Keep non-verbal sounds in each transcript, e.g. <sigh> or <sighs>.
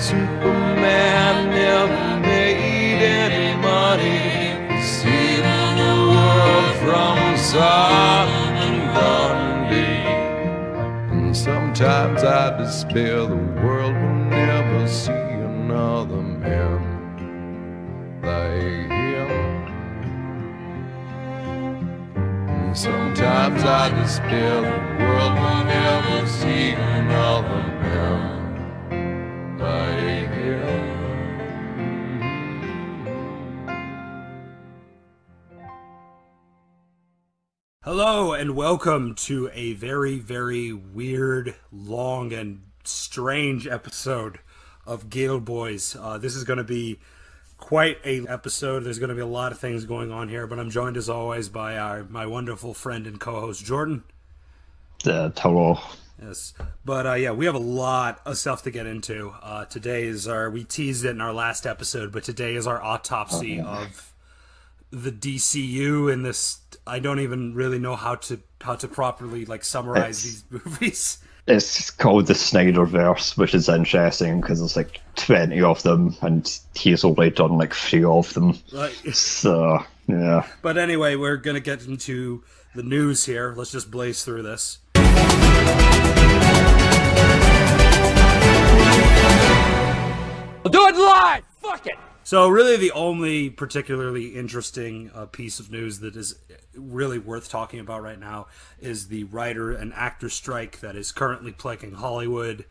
Superman never made any money. Saving the world from Solomon Grundy. And sometimes I despair the world will never see another man like him. And sometimes I despair the world will never see another man. Hello and welcome to a very, very weird, long, and strange episode of Gale Boys. Uh, this is going to be quite a episode. There's going to be a lot of things going on here, but I'm joined as always by our my wonderful friend and co-host Jordan. the total Yes, but uh, yeah, we have a lot of stuff to get into. Uh, today is our we teased it in our last episode, but today is our autopsy of the DCU and this. I don't even really know how to how to properly like summarize It's- these <laughs> movies. it's called the Snyderverse, which is interesting because there's like 20 of them and he's only done like three of them. Like, So, yeah. but anyway, we're gonna get into the news here. Let's just blaze through this. Do it live! Fuck it! So, really, the only particularly interesting uh, piece of news that is really worth talking about right now is the writer and actor strike that is currently plaguing Hollywood.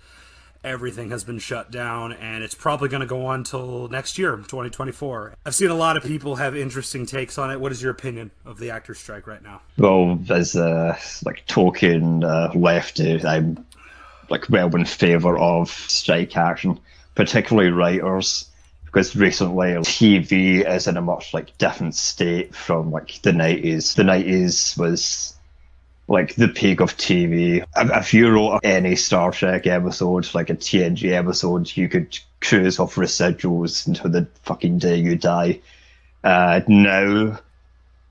Everything has been shut down, and it's probably going to go on till next year, 2024. I've seen a lot of people have interesting takes on it. What is your opinion of the actor strike right now? Well, as a like token uh, lefty, I'm like well in favour of strike action, particularly writers, because recently TV is in a much like different state from like the nineties. The nineties was like the peak of TV. If, you wrote any Star Trek episode, like a TNG episode, you could cruise off residuals until the fucking day you die. Uh, now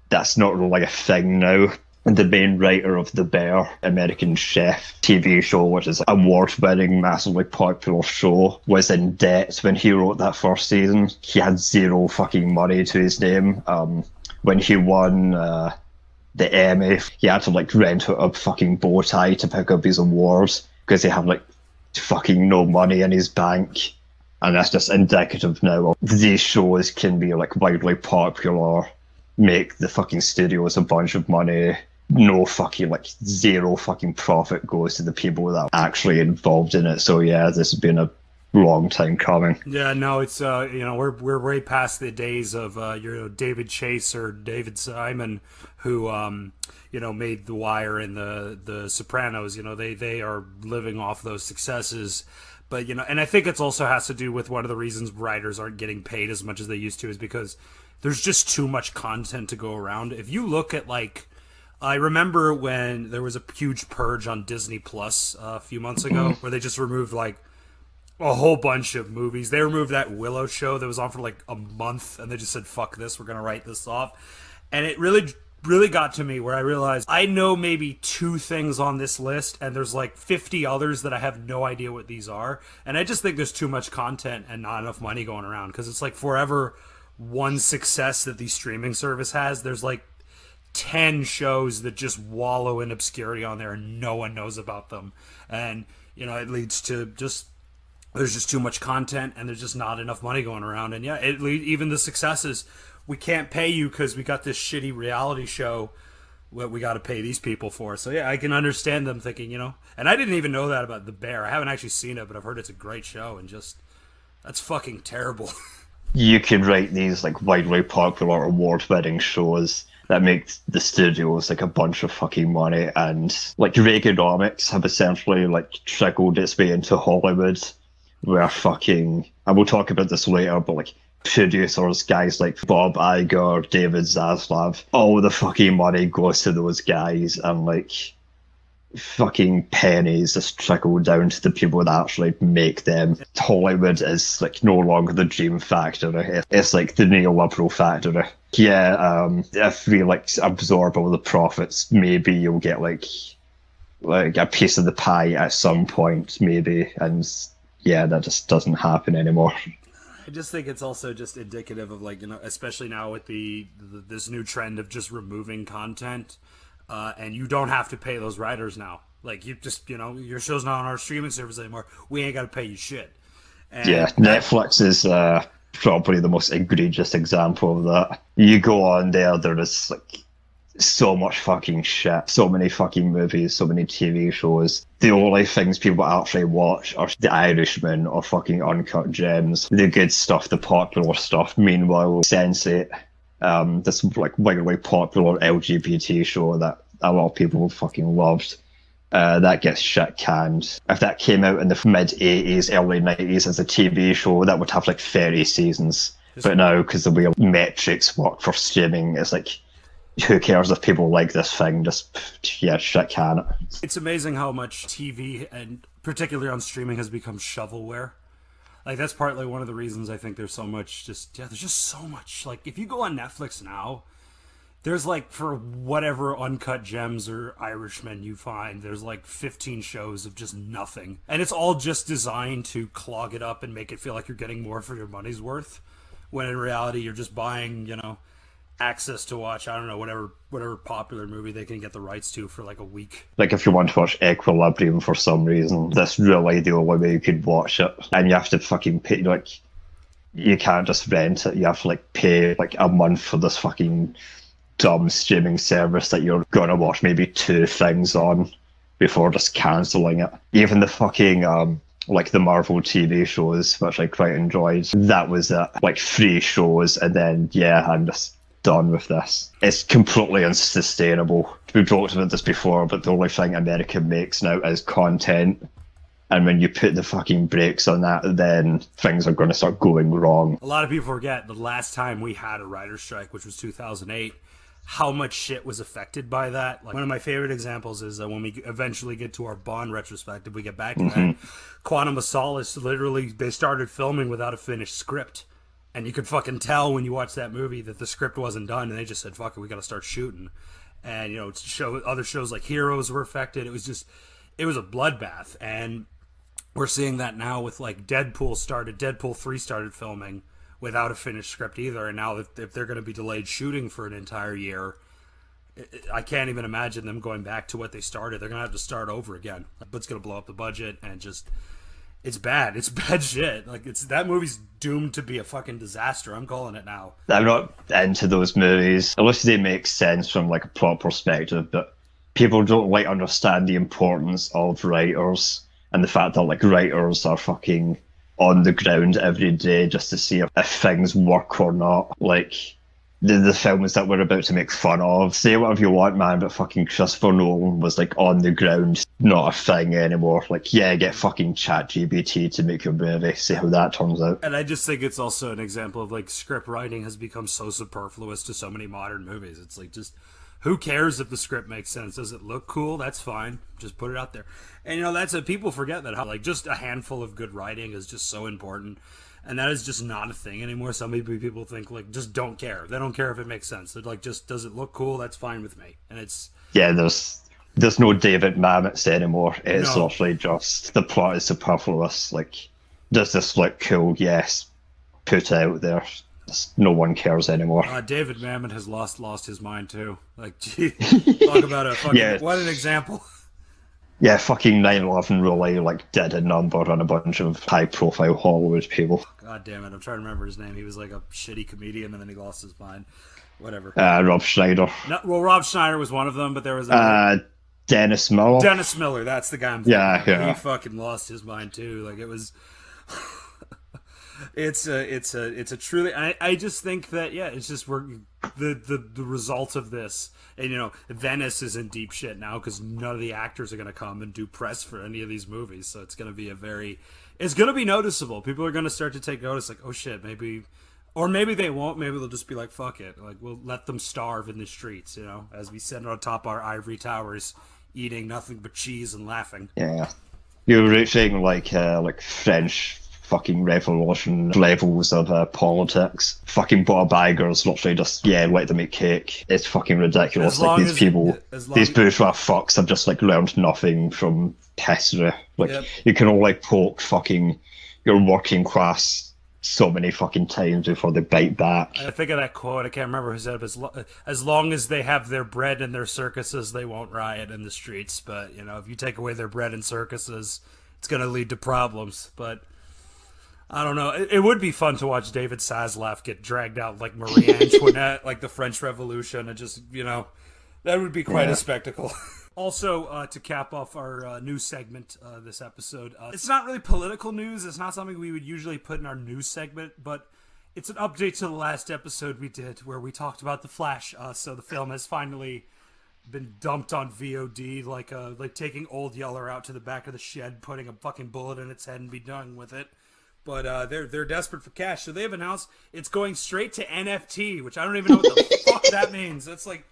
that's not really a thing now. The main writer of The Bear, American Chef TV show, which is an award-winning, massively popular show, was in debt when he wrote that first season. He had zero fucking money to his name. Um, when he won uh, the Emmy, he had to like rent a fucking bow tie to pick up his awards because he had like fucking no money in his bank. And that's just indicative now of these shows can be like wildly popular make the fucking studios a bunch of money. No fucking like zero fucking profit goes to the people that are actually involved in it. So yeah, this has been a long time coming. Yeah, no, it's uh, you know, we're we're way past the days of uh, you know David Chase or David Simon, who um, you know made The Wire and the the Sopranos. You know, they they are living off those successes. But you know, and I think it's also has to do with one of the reasons writers aren't getting paid as much as they used to is because there's just too much content to go around. If you look at like I remember when there was a huge purge on Disney Plus uh, a few months ago, where they just removed like a whole bunch of movies. They removed that Willow show that was on for like a month, and they just said, "Fuck this, we're gonna write this off." And it really, really got to me where I realized I know maybe two things on this list, and there's like 50 others that I have no idea what these are. And I just think there's too much content and not enough money going around because it's like forever one success that the streaming service has. There's like 10 shows that just wallow in obscurity on there and no one knows about them. And, you know, it leads to just there's just too much content and there's just not enough money going around. And yeah, it, even the successes, we can't pay you because we got this shitty reality show what we got to pay these people for. So yeah, I can understand them thinking, you know, and I didn't even know that about the bear. I haven't actually seen it, but I've heard it's a great show and just that's fucking terrible. <laughs> You could write these like widely popular award-winning shows that make the studios like a bunch of fucking money, and like Reaganomics have essentially like trickled its way into Hollywood, where fucking and we'll talk about this later, but like producers, guys like Bob Iger, David Zaslav, all the fucking money goes to those guys, and like fucking pennies just trickle down to the people that actually make them. Hollywood is like no longer the dream factory. It's like the neoliberal factory. Yeah, um, if we like absorb all the profits, maybe you'll get like like a piece of the pie at some point, maybe, and yeah, that just doesn't happen anymore. <laughs> I just think it's also just indicative of like you know, especially now with the, the this new trend of just removing content, uh, and you don't have to pay those writers now. Like you just you know your show's not on our streaming service anymore. We ain't got to pay you shit. And Yeah, Netflix is uh, probably the most egregious example of that. You go on there, there is like so much fucking shit, so many fucking movies, so many TV shows. The only things people actually watch are The Irishman or fucking Uncut Gems, the good stuff, the popular stuff. Meanwhile, Sense8, um, this like wildly popular LGBT show that a lot of people fucking loved. Uh, that gets shit canned. If that came out in the mid 80s, early 90s as a TV show, that would have like 30 seasons. But now, because the way metrics work for streaming, it's like, who cares if people like this thing? Just, yeah, shit can it. it's amazing how much TV and particularly on streaming has become shovelware. Like that's partly one of the reasons I think there's so much just yeah, there's just so much like if you go on Netflix now, there's like for whatever uncut gems or Irishmen you find, there's like 15 shows of just nothing. And it's all just designed to clog it up and make it feel like you're getting more for your money's worth. When in reality you're just buying, you know, access to watch, I don't know, whatever whatever popular movie they can get the rights to for like a week. Like, if you want to watch Equilibrium for some reason, that's really the only way you could watch it. And you have to fucking pay, like, you can't just rent it. You have to, like, pay, like, a month for this fucking dumb streaming service that you're to watch maybe two things on before just cancelling it. Even the fucking, um, like the Marvel TV shows, which I quite enjoyed, that was it. Like three shows, and then, yeah, I'm just done with this. It's completely unsustainable. We've talked about this before, but the only thing America makes now is content. And when you put the fucking brakes on that, then things are going to start going wrong. A lot of people forget the last time we had a writer's strike, which was 2008, how much shit was affected by that. Like one of my favorite examples is uh, when we eventually get to our Bond retrospective, we get back to that. Quantum of Solace, literally, they started filming without a finished script. And you could fucking tell when you watch that movie that the script wasn't done, and they just said, "Fuck it, we got to start shooting." And you know, show other shows like Heroes were affected. It was just, it was a bloodbath, and we're seeing that now with like Deadpool started Deadpool 3 started filming without a finished script either and now if, if they're going to be delayed shooting for an entire year I- I can't even imagine them going back to what they started they're to have to start over again but it's to blow up the budget and just it's bad. It's <laughs> bad shit. Like it's that movie's doomed to be a fucking disaster. I'm calling it now. I'm not into those movies. Unless they make sense from like a plot perspective, but people don't like understand the importance of writers and the fact that like writers are fucking on the ground every day just to see if, if things work or not. Like the the films that we're about to make fun of. Say whatever you want, man, but fucking Christopher Nolan was like on the ground, not a thing anymore. Like, yeah, get fucking Chat GPT to make your movie. See how that turns out. and I just think it's also an example of like script writing has become so superfluous to so many modern movies. It's like just who cares if the script makes sense? Does it look cool? That's fine. Just put it out there. And you know that's it. People forget that how like just a handful of good writing is just so important. And that is just not a thing anymore. Some people people think like just don't care. They don't care if it makes sense. They're like just does it look cool? That's fine with me. And it's Yeah, there's there's no David Mamet's anymore. It's No. literally just the plot is superfluous. Like, does this look cool? Yes. Put it out there. No one cares anymore. uh, David Mamet has lost lost his mind too. Like <laughs> gee, <laughs> talk about a fucking Yeah. what an example. <laughs> Yeah, fucking 9/11 really like did a number on a bunch of high-profile Hollywood people. God damn it! I'm trying to remember his name. He was like a shitty comedian, and then he lost his mind. Whatever. Uh, Rob Schneider, No, well, Rob Schneider was one of them, but there was uh, Dennis Miller. Dennis Miller. That's the guy. I'm thinking Yeah, of. yeah. He fucking lost his mind too. Like it was. <laughs> it's a, it's a, it's a truly. I, I just think that yeah, it's just we're the the the result of this, and you know, Venice is in deep shit now because none of the actors are going to come and do press for any of these movies. So it's going to be a very, it's going to be noticeable. People are going to start to take notice, like, oh shit, maybe. Or maybe they won't. Maybe they'll just be like, "Fuck it!" Like we'll let them starve in the streets, you know, as we sit on top our ivory towers, eating nothing but cheese and laughing. Yeah, you're reaching like uh, like French fucking revolution levels of uh, politics. Fucking Bob Iger's literally just yeah, let them eat cake. It's fucking ridiculous. As Like these as- people, these bourgeois fucks have just like learned nothing from history. Like Yep. you can all like poke fucking your working class so many fucking times before they bite back. I think of that quote. I can't remember who said it. But as, lo- as long as they have their bread and their circuses, they won't riot in the streets. But you know, if you take away their bread and circuses, it's going to lead to problems. But I don't know. It, it, would be fun to watch David Zaslav get dragged out like Marie Antoinette, like the French Revolution, and just you know, that would be quite yeah. a spectacle. <laughs> Also, uh, to cap off our uh, news segment uh, this episode, uh, it's not really political news. It's not something we would usually put in our news segment, but it's an update to the last episode we did where we talked about the Flash. Uh, so the film has finally been dumped on VOD, like uh, like taking Old Yeller out to the back of the shed, putting a fucking bullet in its head, and be done with it. But they're they're desperate for cash, so they've announced it's going straight to NFT, which I don't even know what the <laughs> fuck that means. That's like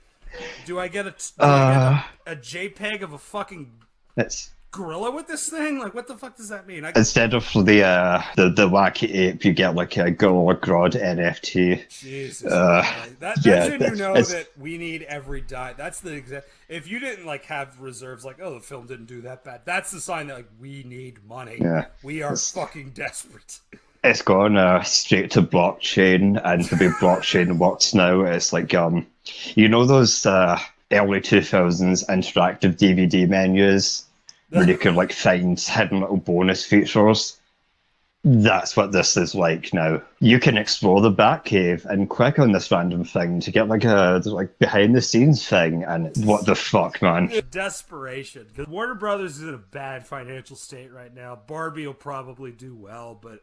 do I get a, uh, I get a, a JPEG of a fucking that's gorilla with this thing? Like, what the fuck does that mean? I... Instead of the uh, the the wacky ape, you get like a gorilla grodd NFT. Jesus, uh, that, that's yeah, when you know that we need every dime. That's the exact. If you didn't like have reserves, like, oh, the film didn't do that bad. That's the sign that like we need money. Yeah, we are it's... fucking desperate. It's gone uh, straight to blockchain, and the way blockchain <laughs> works now, it's like um, you know those uh, early two thousands interactive DVD menus where you could like find hidden little bonus features. That's what this is like now. You can explore the Batcave and click on this random thing to get like a like behind the scenes thing, and what the fuck, man? Desperation. Because Warner Brothers is in a bad financial state right now. Barbie will probably do well, but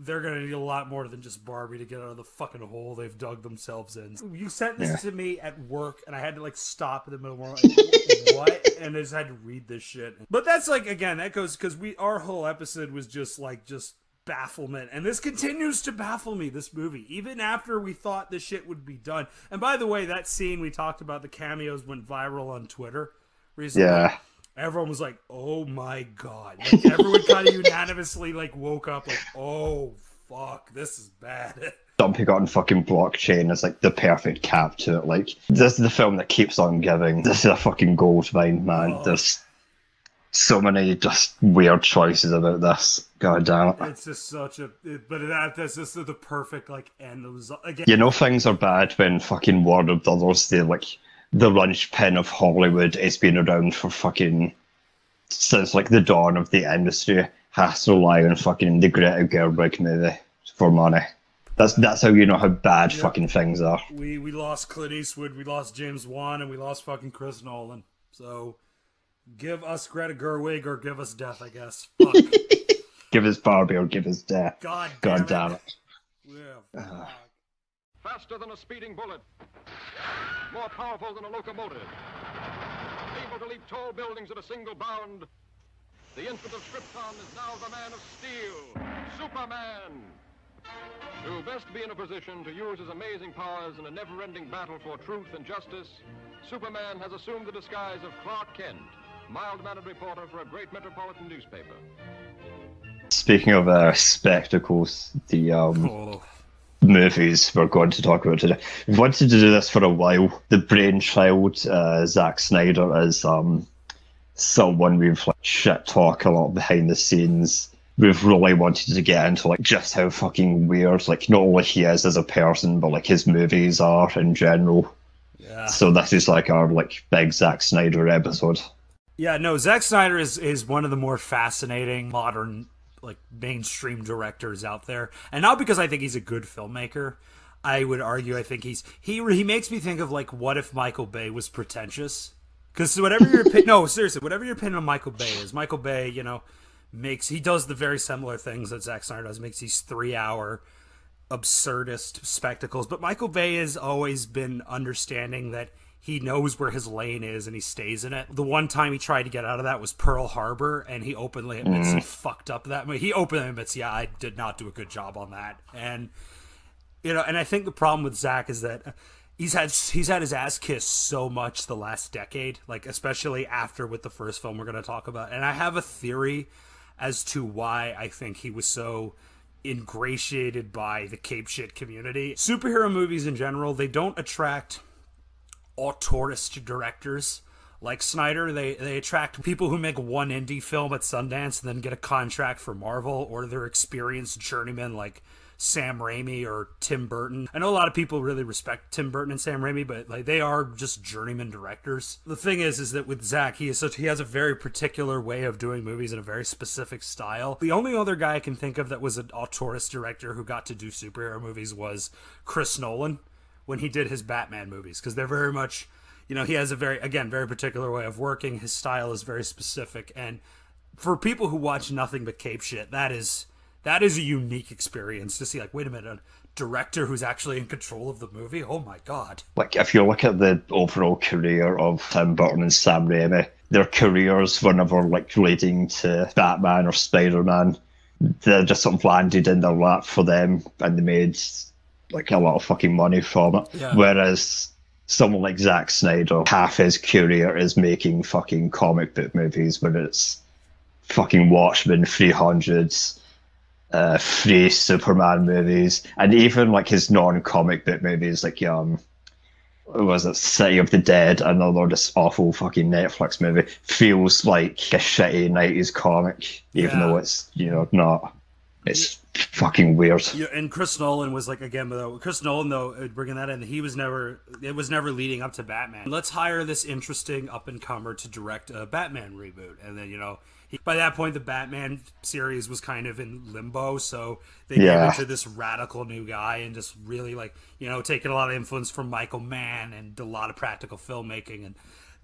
they're gonna need a lot more than just Barbie to get out of the fucking hole they've dug themselves in. You sent this yeah. to me at work, and I had to like stop in the middle of <laughs> like, what? And I just had to read this shit. But that's like again, that goes because we our whole episode was just like just bafflement, and this continues to baffle me. This movie, even after we thought this shit would be done. And by the way, that scene we talked about, the cameos went viral on Twitter recently. Yeah everyone was like, "Oh my god!" Like, everyone kind of <laughs> unanimously like woke up like, "Oh fuck, this is bad." <laughs> Dumping on fucking blockchain is like the perfect cap to it. Like this is the film that keeps on giving. This is a fucking gold mine, man. Oh. There's so many just weird choices about this. God damn it! It's just such a, it, but that this is the perfect like end. It was again. You know things are bad when fucking Warner Brothers they like the linchpin of Hollywood. It's been around for fucking since like the dawn of the industry. Has to rely on fucking the Greta Gerwig movie for money. That's that's how you know how bad fucking things are. We we lost Clint Eastwood, we lost James Wan, and we lost fucking Chris Nolan. So give us Greta Gerwig or give us death, I guess. <laughs> give us Barbie or give us death. God, God damn it. it. Yeah. Ah. Faster than a speeding bullet. More powerful than a locomotive. Able to leap tall buildings at a single bound. The infant of Krypton is now the man of steel, Superman. To best be in a position to use his amazing powers in a never-ending battle for truth and justice, Superman has assumed the disguise of Clark Kent, mild-mannered reporter for a great metropolitan newspaper. Speaking of uh, spectacles, the um, oh movies we're going to talk about today. We've wanted to do this for a while. The brainchild, uh, Zack Snyder, is um, someone we've like shit talk a lot behind the scenes. We've really wanted to get into like just how fucking weird, like not only he is as a person, but like his movies are in general. Yeah. So this is like our like big Zack Snyder episode. Yeah, no, Zack Snyder is is one of the more fascinating modern like mainstream directors out there, and not because I think he's a good filmmaker. I would argue I think he's he he makes me think of like what if Michael Bay was pretentious? Because whatever your opinion, no seriously, whatever your opinion on Michael Bay is, Michael Bay, you know, makes he does the very similar things that Zack Snyder does. Makes these three hour absurdist spectacles, but Michael Bay has always been understanding that he knows where his lane is and he stays in it. The one time he tried to get out of that was Pearl Harbor, and he openly admits mm. he fucked up that. he openly admits, yeah, I did not do a good job on that. And you know, and I think the problem with Zach is that he's had he's had his ass kissed so much the last decade, like especially after with the first film we're going to talk about. And I have a theory as to why I think he was so ingratiated by the cape shit community. Superhero movies in general, they don't attract auteurist directors like Snyder, they they attract people who make one indie film at Sundance and then get a contract for Marvel, or they're experienced journeymen like Sam Raimi or Tim Burton. I know a lot of people really respect Tim Burton and Sam Raimi, but like they are just journeyman directors. The thing is, is that with Zach, he is such he has a very particular way of doing movies in a very specific style. The only other guy I can think of that was an auteurist director who got to do superhero movies was Chris Nolan when he did his Batman movies because they're very much, you know, he has a very again very particular way of working. His style is very specific, and for people who watch nothing but cape shit, that is that is a unique experience to see like wait a minute a director who's actually in control of the movie oh my god like if you look at the overall career of Tim Burton and Sam Raimi, their careers were never like relating to Batman or Spider Man. They just sort of landed in their lap for them, and they made like a lot of fucking money from it. Yeah. Whereas someone like Zack Snyder, half his career is making fucking comic book movies, whether it's fucking Watchmen, 300s, uh, three Superman movies, and even like his non-comic book movies, like um, what was it City of the Dead, another this awful fucking Netflix movie, feels like a shitty nineties comic, even Yeah. though it's you know not. It's fucking weird. Yeah, and Chris Nolan was like again, though Chris Nolan though uh, bringing that in, he was never it was never leading up to Batman. Let's hire this interesting up and comer to direct a Batman reboot, and then you know he, by that point the Batman series was kind of in limbo, so they Yeah. gave it to this radical new guy and just really like you know taking a lot of influence from Michael Mann and a lot of practical filmmaking, and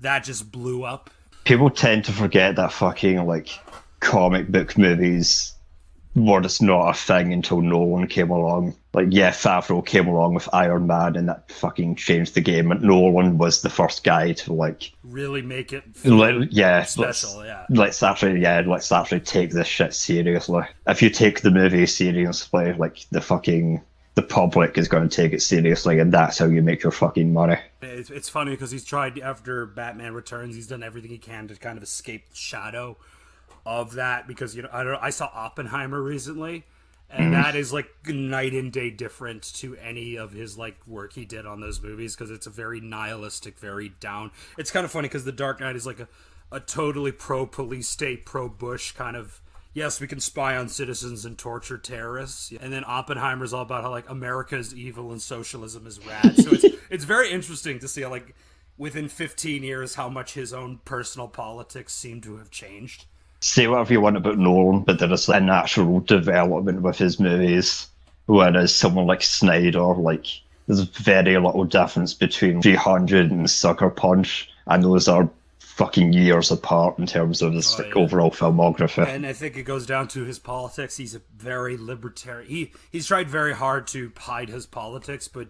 that just blew up. People tend to forget that fucking like comic book movies were just not a thing until Nolan came along. Like, yeah, Favreau came along with Iron Man, and that fucking changed the game. And Nolan was the first guy to like Really make it Let, yeah, special, let's, yeah. Let's actually, yeah, let's actually take this shit seriously. If you take the movie seriously, like the fucking the public is going to take it seriously, and that's how you make your fucking money. It's, it's funny because he's tried after Batman Returns. He's done everything he can to kind of escape the shadow of that because you know I don't. I saw Oppenheimer recently, and mm-hmm. that is like night and day different to any of his like work he did on those movies because it's a very nihilistic, very down. It's kind of funny because The Dark Knight is like a a totally pro police state, pro Bush kind of. Yes, we can spy on citizens and torture terrorists. And then Oppenheimer's all about how like America is evil and socialism is rad. So it's <laughs> it's very interesting to see how, like within 15 years how much his own personal politics seem to have changed. Say whatever you want about Nolan, but there is a natural development with his movies. Whereas someone like Snyder, like there's very little difference between 300 and Sucker Punch, and those are fucking years apart in terms of his like oh, yeah. overall filmography. And I think it goes down to his politics. He's a very libertarian. He he's tried very hard to hide his politics, but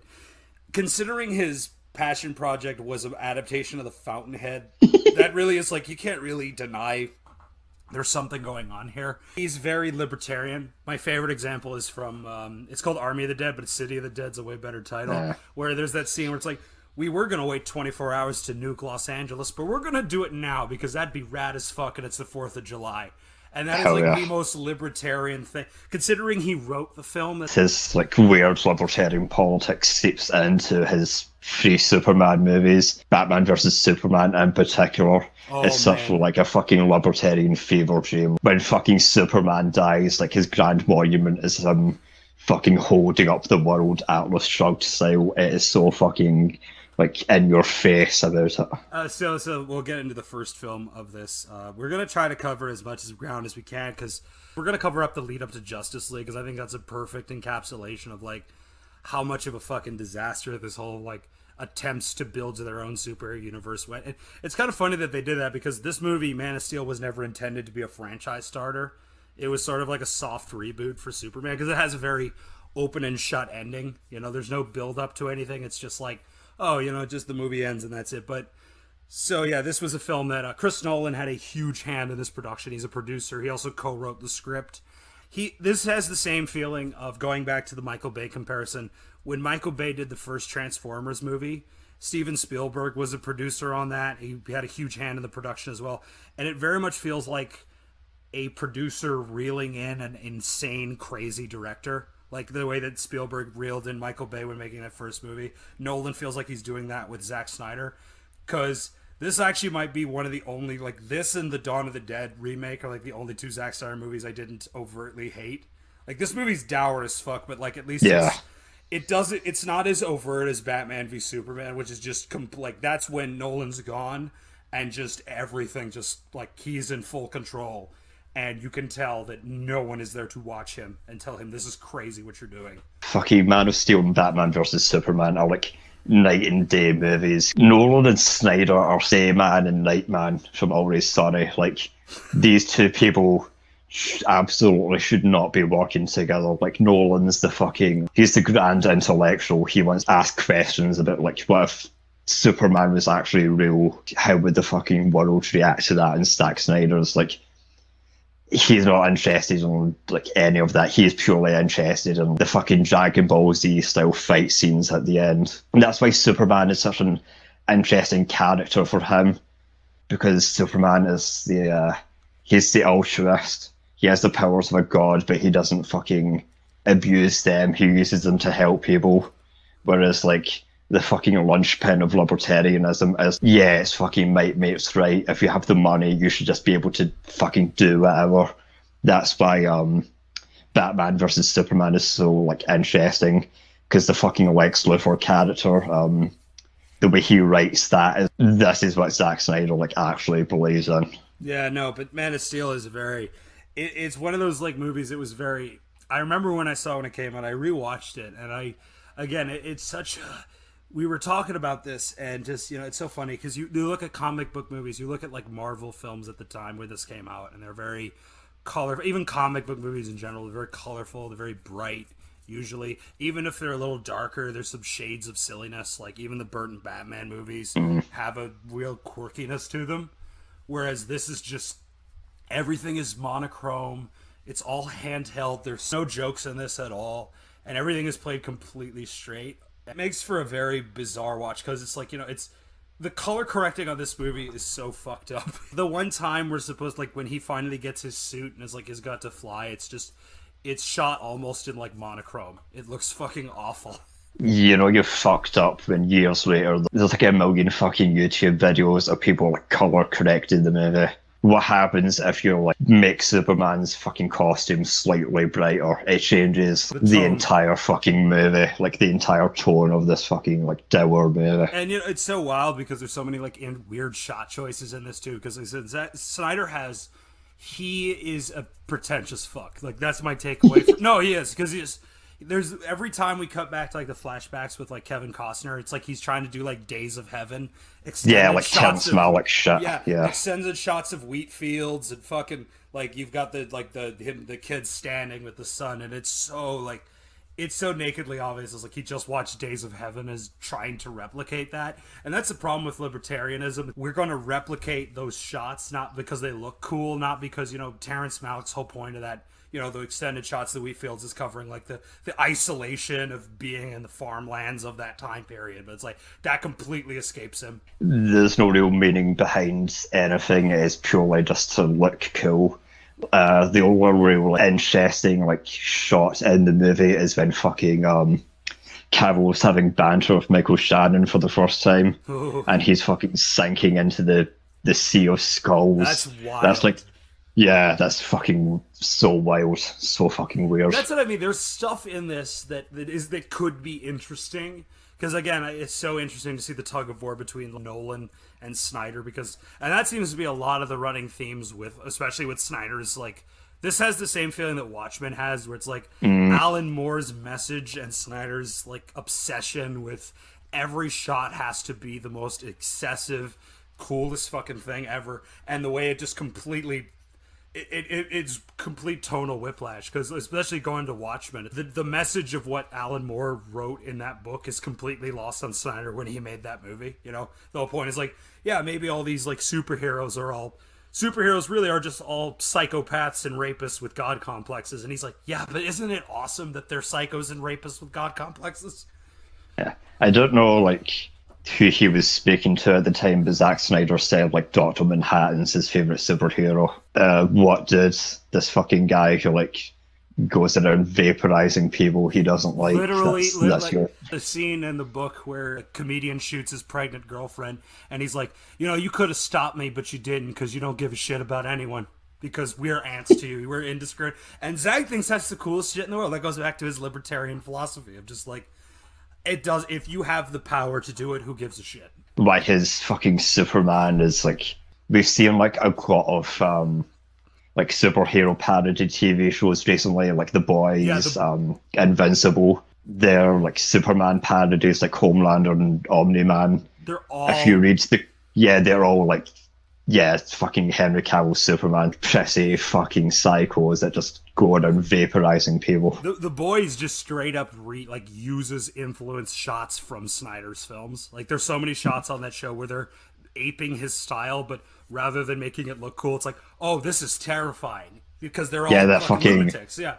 considering his passion project was an adaptation of the Fountainhead, <laughs> that really is like you can't really deny there's something going on here. He's very libertarian. My favorite example is from um, it's called Army of the Dead, but City of the Dead's a way better title. Where there's that scene where it's like we were gonna wait 24 hours to nuke Los Angeles, but we're gonna do it now because that'd be rad as fuck, and it's the Fourth of July. And that is Hell like yeah. the most libertarian thing, considering he wrote the film. His like weird libertarian politics seeps into his three Superman movies, Batman versus Superman in particular. Oh, it's such man. like a fucking libertarian fever dream. When fucking Superman dies, like his grand monument is him fucking holding up the world Atlas shrugged style. It is so fucking like in your face about it. Uh, so, so we'll get into the first film of this. Uh, we're gonna try to cover as much as ground as we can because we're gonna cover up the lead up to Justice League because I think that's a perfect encapsulation of like how much of a fucking disaster this whole like attempts to build to their own superhero universe went. And it's kind of funny that they did that because this movie, Man of Steel, was never intended to be a franchise starter. It was sort of like a soft reboot for Superman because it has a very open and shut ending. You know, there's no build up to anything. It's just like, oh, you know, just the movie ends and that's it. But so yeah, this was a film that uh, Chris Nolan had a huge hand in this production. He's a producer. He also co-wrote the script. He this has the same feeling of going back to the Michael Bay comparison. When Michael Bay did the first Transformers movie, Steven Spielberg was a producer on that. He had a huge hand in the production as well, and it very much feels like a producer reeling in an insane, crazy director. Like the way that Spielberg reeled in Michael Bay when making that first movie. Nolan feels like he's doing that with Zack Snyder. Because this actually might be one of the only like this and the Dawn of the Dead remake are like the only two Zack Snyder movies I didn't overtly hate. Like this movie's dour as fuck, but like at least Yeah. it's, it doesn't. It's not as overt as Batman v Superman, which is just com- like that's when Nolan's gone and just everything just like he's in full control, and you can tell that no one is there to watch him and tell him this is crazy what you're doing. fucking Man of Steel and Batman versus Superman are like night and day movies. Nolan and Snyder are Day Man and Night Man from Always Sunny. Like these two people absolutely should not be working together. Like Nolan's the fucking he's the grand intellectual. He wants to ask questions about like what if Superman was actually real? How would the fucking world react to that? And Zack Snyder's like he's not interested in like any of that. He's purely interested in the fucking Dragon Ball Z style fight scenes at the end. And that's why Superman is such an interesting character for him. Because Superman is the uh, he's the altruist. He has the powers of a god, but he doesn't fucking abuse them. He uses them to help people. Whereas like the fucking lunchpin of libertarianism is yeah, it's fucking might mates right. If you have the money, you should just be able to fucking do whatever. That's why um, Batman versus Superman is so like interesting because the fucking Lex Luthor character, um, the way he writes that is this is what Zack Snyder like actually believes in. Yeah, no, but Man of Steel is very. It, it's one of those like movies. It was very. I remember when I saw when it came out. I rewatched it, and I, again, it, it's such. a... We were talking about this, and just you know, it's so funny because you, you look at comic book movies, you look at like Marvel films at the time where this came out, and they're very colorful. Even comic book movies in general, they're very colorful. They're very bright. Usually, even if they're a little darker, there's some shades of silliness. Like even the Burton Batman movies mm-hmm. have a real quirkiness to them. Whereas this is just everything is monochrome. It's all handheld. There's no jokes in this at all, and everything is played completely straight. It makes for a very bizarre watch because it's like you know it's the color correcting on this movie is so fucked up. <laughs> The one time we're supposed like when he finally gets his suit and is like he's got to fly, it's just it's shot almost in like monochrome. It looks fucking awful. you know you're fucked up when years later there's like a million fucking YouTube videos of people like color correcting the movie. What happens if you like make Superman's fucking costume slightly brighter? It changes the, tone. entire fucking movie, like the entire tone of this fucking like dour movie. And you know, it's so wild because there's so many like in weird shot choices in this too. Because like I said, Snyder has, he is a pretentious fuck. Like that's my takeaway. from, <laughs> no, he is because he is. There's every time we cut back to like the flashbacks with like Kevin Costner, it's like he's trying to do like Days of Heaven. Yeah, like shots of- Malick shit. yeah, Yeah. extended shots of wheat fields and fucking like you've got the like the him the kid standing with the sun, and it's so like it's so nakedly obvious. It's like he just watched Days of Heaven as trying to replicate that, and that's the problem with libertarianism. We're going to replicate those shots not because they look cool, not because you know Terrence Malick's whole point of that. You know the extended shots of the wheat fields is covering like the the isolation of being in the farmlands of that time period, but it's like that completely escapes him. There's no real meaning behind anything. It's purely just to look cool. Uh, the only real interesting like shot in the movie is when fucking um, Cavill's having banter with Michael Shannon for the first time, and he's fucking sinking into the the sea of skulls. That's wild. That's like, yeah, that's fucking so wild, so fucking weird. That's what I mean. There's stuff in this that, that is that could be interesting because again, it's so interesting to see the tug of war between Nolan and Snyder because and that seems to be a lot of the running themes with especially with Snyder's like this has the same feeling that Watchmen has where it's like mm. Alan Moore's message and Snyder's like obsession with every shot has to be the most excessive coolest fucking thing ever and the way it just completely it, it, it's complete tonal whiplash because especially going to Watchmen, the, the message of what Alan Moore wrote in that book is completely lost on Snyder when he made that movie. You know, the whole point is like, yeah, maybe all these like superheroes are all superheroes really are just all psychopaths and rapists with god complexes, and he's like, yeah, but isn't it awesome that they're psychos and rapists with god complexes? Yeah. I don't know like who he was speaking to at the time, but Zack Snyder said like Doctor Manhattan's his favorite superhero. Uh, what did this fucking guy who like goes around vaporizing people he doesn't like. literally, that's, li- that's like your the scene in the book where a comedian shoots his pregnant girlfriend, and he's like, you know, you could have stopped me, but you didn't because you don't give a shit about anyone. Because we're ants to you, we're indiscriminate. And Zack thinks that's the coolest shit in the world. That goes back to his libertarian philosophy of just like, it does. If you have the power to do it, who gives a shit? why his fucking Superman is like we've seen like a lot of um like superhero parody TV shows recently, like The Boys, Yeah, the- um Invincible. They're like Superman parodies like Homelander and Omni Man. They're all If you read the yeah, they're all like yeah, fucking Henry Cavill Superman, prissy fucking psychos that just go around vaporizing people. The, the boys just straight up re like uses influence shots from Snyder's films. Like there's so many shots on that show where they're aping his style, but rather than making it look cool, it's like, oh, this is terrifying because they're all Yeah, that fucking, fucking-. Yeah,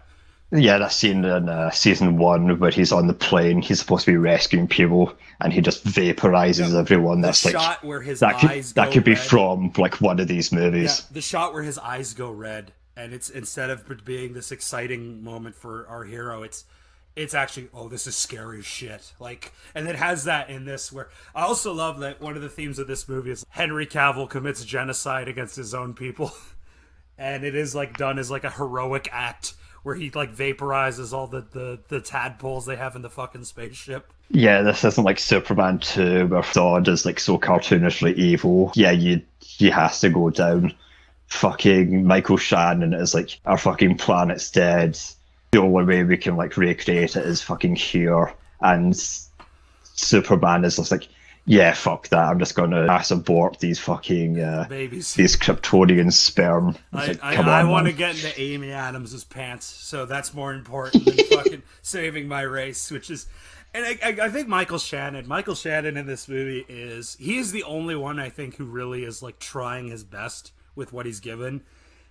Yeah, that scene in uh, season one where he's on the plane, he's supposed to be rescuing people, and he just vaporizes everyone. the That's like shot where his that could that could be red. from like one of these movies. Yeah, the shot where his eyes go red, and it's instead of being this exciting moment for our hero, it's it's actually oh this is scary as shit. Like, and it has that in this where I also love that one of the themes of this movie is Henry Cavill commits genocide against his own people, <laughs> and it is like done as like a heroic act where he like vaporizes all the the the tadpoles they have in the fucking spaceship. Yeah, this isn't like Superman two where Zod is like so cartoonishly evil. Yeah, you he has to go down. Fucking Michael Shannon is like our fucking planet's dead. The only way we can like recreate it is fucking here. And Superman is just like, yeah, fuck that. I'm just gonna mass abort these fucking uh, Babies. these Kryptonian sperm. I, like, I, I want to get into Amy Adams' pants, so that's more important than <laughs> fucking saving my race, which is. And I, I, I think Michael Shannon, Michael Shannon in this movie is he is the only one I think who really is like trying his best with what he's given,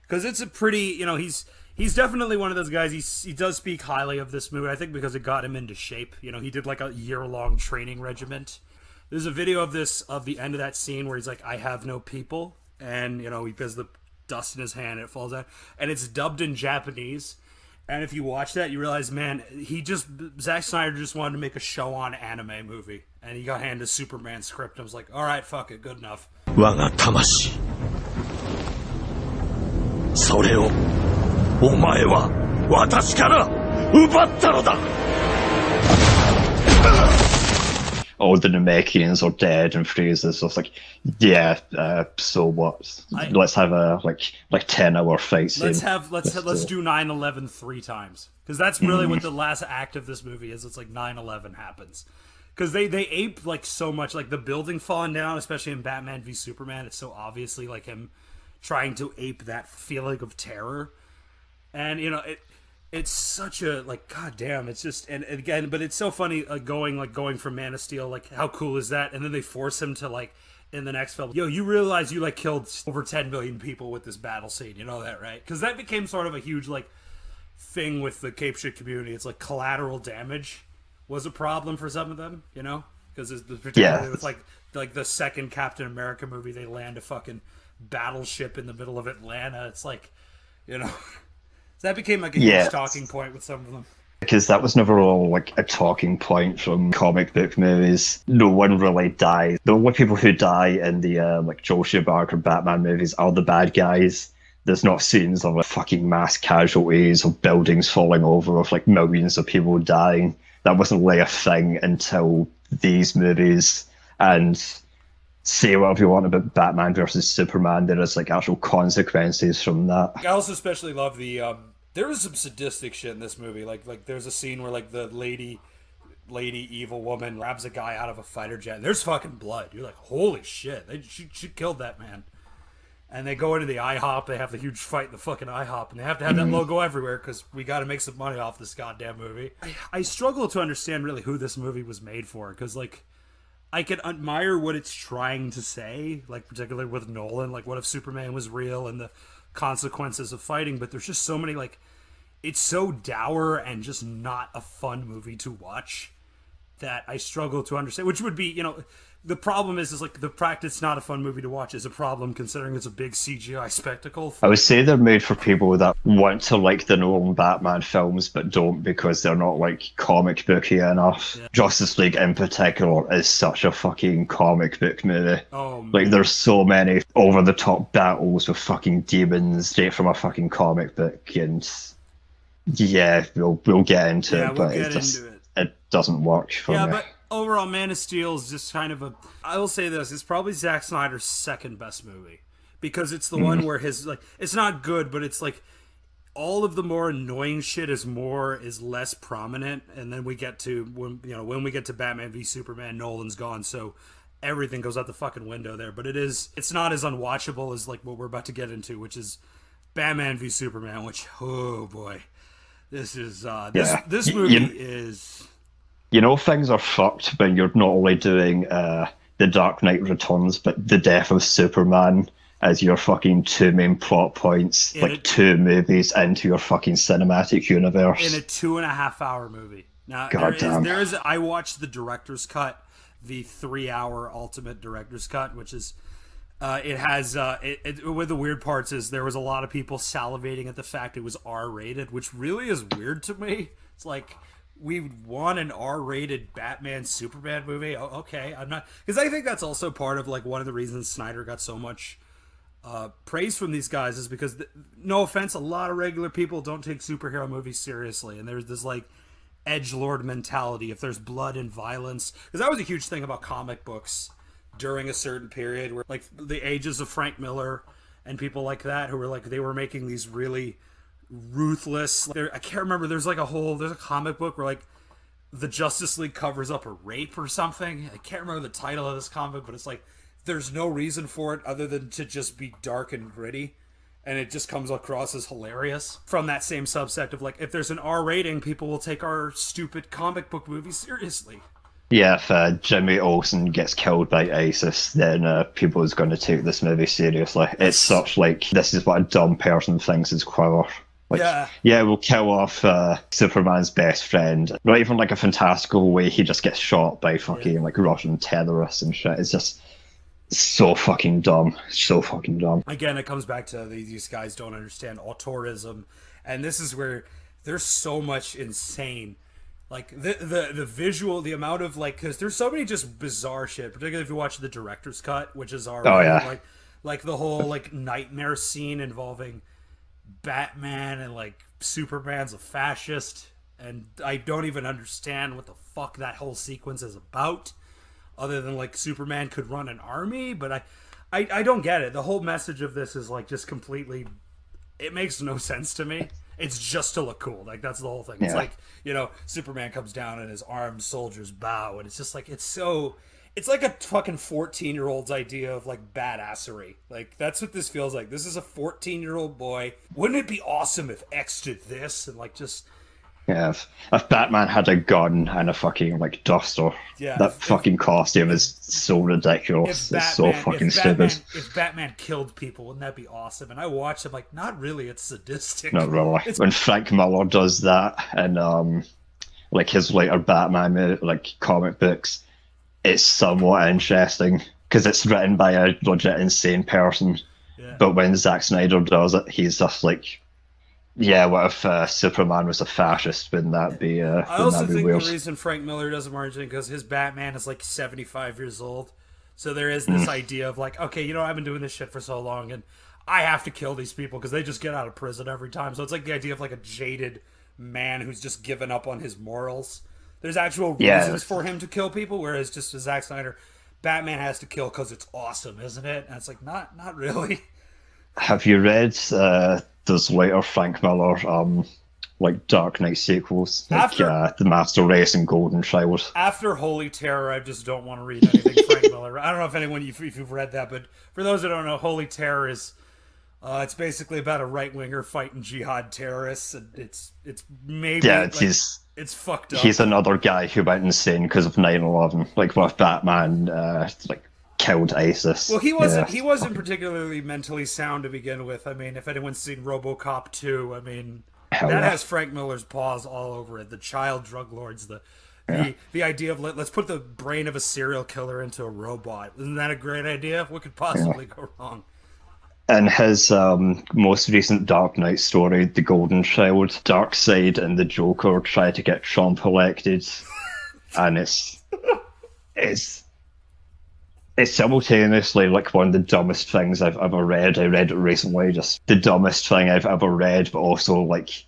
because it's a pretty you know he's he's definitely one of those guys. He he does speak highly of this movie. I think because it got him into shape. You know he did like a year long training regiment. There's a video of this of the end of that scene where he's like, "I have no people," and you know he has the dust in his hand, it falls out, and it's dubbed in Japanese. And if you watch that, you realize, man, he just Zack Snyder just wanted to make a shonen anime movie, and he got handed Superman script. I was like, all right, fuck it, good enough all the Namekians are dead and Frieza's just like, yeah, uh, so what? I- let's have a like like ten hour fight scene. Let's have let's Let's let's do do 9/11 three times because that's really what <laughs> the last act of this movie is. It's like 9/11 happens because they they ape like so much like the building falling down, especially in Batman v Superman. It's so obviously like him trying to ape that feeling of terror, and you know it. It's such a like god damn it's just and, and again but it's so funny like going like going from Man of Steel like how cool is that? And then they force him to like in the next film yo you realize you like killed over 10 million people with this battle scene you know that right? Because that became sort of a huge like thing with the Cape Shit community. It's like collateral damage was a problem for some of them you know? Because particularly Yeah. with like like the second Captain America movie they land a fucking battleship in the middle of Atlanta. It's like you know <laughs> that became like a Yeah. huge talking point with some of them because that was never all like a talking point from comic book movies. No one really dies. The only people who die in the uh, like Joel Schumacher Batman movies are the bad guys. There's not scenes of like, fucking mass casualties or buildings falling over of like millions of people dying. That wasn't really a thing until these movies. And say whatever you want about Batman versus Superman, there is like actual consequences from that. I also especially love the um there was some sadistic shit in this movie. Like like there's a scene where like the lady lady evil woman grabs a guy out of a fighter jet and there's fucking blood. You're like, holy shit, they she, she killed that man. And they go into the IHOP, they have the huge fight in the fucking IHOP, and they have to have that mm-hmm. logo everywhere because we got to make some money off this goddamn movie. I, I struggle to understand really who this movie was made for because, like, I can admire what it's trying to say, like particularly with Nolan, like what if Superman was real and the consequences of fighting, but there's just so many like it's so dour and just not a fun movie to watch that I struggle to understand. Which would be, you know, the problem is, is like the practice not a fun movie to watch is a problem considering it's a big CGI spectacle. I would say they're made for people that want to like the Nolan Batman films but don't because they're not like comic booky enough. Justice League in particular is such a fucking comic book movie. Oh, Like there's so many over the top battles with fucking demons straight from a fucking comic book and yeah, we'll we'll get into Yeah, it, we'll but it just into it. it doesn't work for Yeah, me. but overall, Man of Steel is just kind of a. I will say this: it's probably Zack Snyder's second best movie because it's the one where his like it's not good, but it's like all of the more annoying shit is more is less prominent, and then we get to when you know when we get to Batman v Superman, Nolan's gone, so everything goes out the fucking window there. But it is it's not as unwatchable as like what we're about to get into, which is Batman v Superman. Which oh boy, this is uh this Yeah. this movie you- is. You know things are fucked when you're not only doing uh, the Dark Knight Returns, but the death of Superman as your fucking two main plot points, In like a- two movies into your fucking cinematic universe. in a two and a half hour movie. Now God there is, damn. there is I watched the director's cut, the three hour ultimate director's cut, which is uh, it has uh, it, it one of the weird parts is there was a lot of people salivating at the fact it was R rated, which really is weird to me. It's like we want an R rated Batman Superman movie. Oh, okay, I'm not because I think that's also part of like one of the reasons Snyder got so much uh, praise from these guys is because, th- no offense, a lot of regular people don't take superhero movies seriously, and there's this like edge lord mentality. If there's blood and violence, because that was a huge thing about comic books during a certain period, where like the ages of Frank Miller and people like that, who were like they were making these really ruthless. There, I can't remember. There's like a whole there's a comic book where like the Justice League covers up a rape or something. I can't remember the title of this comic, but it's like there's no reason for it other than to just be dark and gritty. And it just comes across as hilarious from that same subsect of like, if there's an R rating, people will take our stupid comic book movie seriously. yeah, if uh, Jimmy Olsen gets killed by ISIS, then uh, people is going to take this movie seriously. It's such like this is what a dumb person thinks is clever. Like, Yeah. yeah, we'll kill off uh, Superman's best friend. Not even like a fantastical way. He just gets shot by fucking like Russian terrorists and shit. It's just so fucking dumb. So fucking dumb. again it comes back to these guys don't understand auteurism and this is where there's so much insane like the the the visual the amount of like because there's so many just bizarre shit particularly if you watch the director's cut which is our Oh, yeah. like like the whole like nightmare scene involving batman and like superman's a fascist and i don't even understand what the fuck that whole sequence is about other than like Superman could run an army, but I, I, I don't get it. The whole message of this is like just completely, it makes no sense to me. It's just to look cool. Like that's the whole thing. It's Yeah. like you know Superman comes down and his armed soldiers bow, and it's just like it's so. It's like a fucking fourteen year old's idea of like badassery. Like that's what this feels like. This is a fourteen year old boy. Wouldn't it be awesome if X did this and like just Yeah, if, if Batman had a gun and a fucking like duster, Yeah, that if- fucking costume is so ridiculous. if It's so fucking if Batman, stupid. if Batman killed people, wouldn't that be awesome? And I watched him like, not really. It's sadistic. Not really. It's, When Frank Miller does that and um, like his later Batman like comic books, it's somewhat interesting because it's written by a legit insane person. Yeah. But when Zack Snyder does it, he's just like, yeah, what if uh, Superman was a fascist? Wouldn't that be? Uh, I also think weird? the reason Frank Miller doesn't march in because his Batman is like seventy five years old. So there is this idea of like, okay, you know, I've been doing this shit for so long, and I have to kill these people because they just get out of prison every time. So it's like the idea of like a jaded man who's just given up on his morals. There's actual Yeah. reasons for him to kill people, whereas just with Zack Snyder, Batman has to kill because it's awesome, isn't it? And it's like not, not really. <laughs> Have you read uh, those later Frank Miller um, like Dark Knight sequels, like After- uh, the Master Race and Golden Child? after Holy Terror, I just don't want to read anything <laughs> Frank Miller. I don't know if anyone if you've read that, but for those that don't know, Holy Terror is uh, it's basically about a right winger fighting jihad terrorists, and it's it's maybe Yeah, like, he's it's fucked up. he's another guy who went insane because of 9-11. Like with Batman, uh, like killed ISIS. well, he wasn't Yeah. he wasn't particularly mentally sound to begin with. I mean, if anyone's seen RoboCop two, I mean Hell that yeah. has Frank Miller's paws all over it. The child drug lords, the The the idea of let, let's put the brain of a serial killer into a robot. Isn't that a great idea? What could possibly go wrong? In his um, most recent Dark Knight story, The Golden Child, Darkseid and the Joker try to get Trump elected, <laughs> and it's it's it's simultaneously like one of the dumbest things I've ever read. I read it recently, just the dumbest thing I've ever read, but also like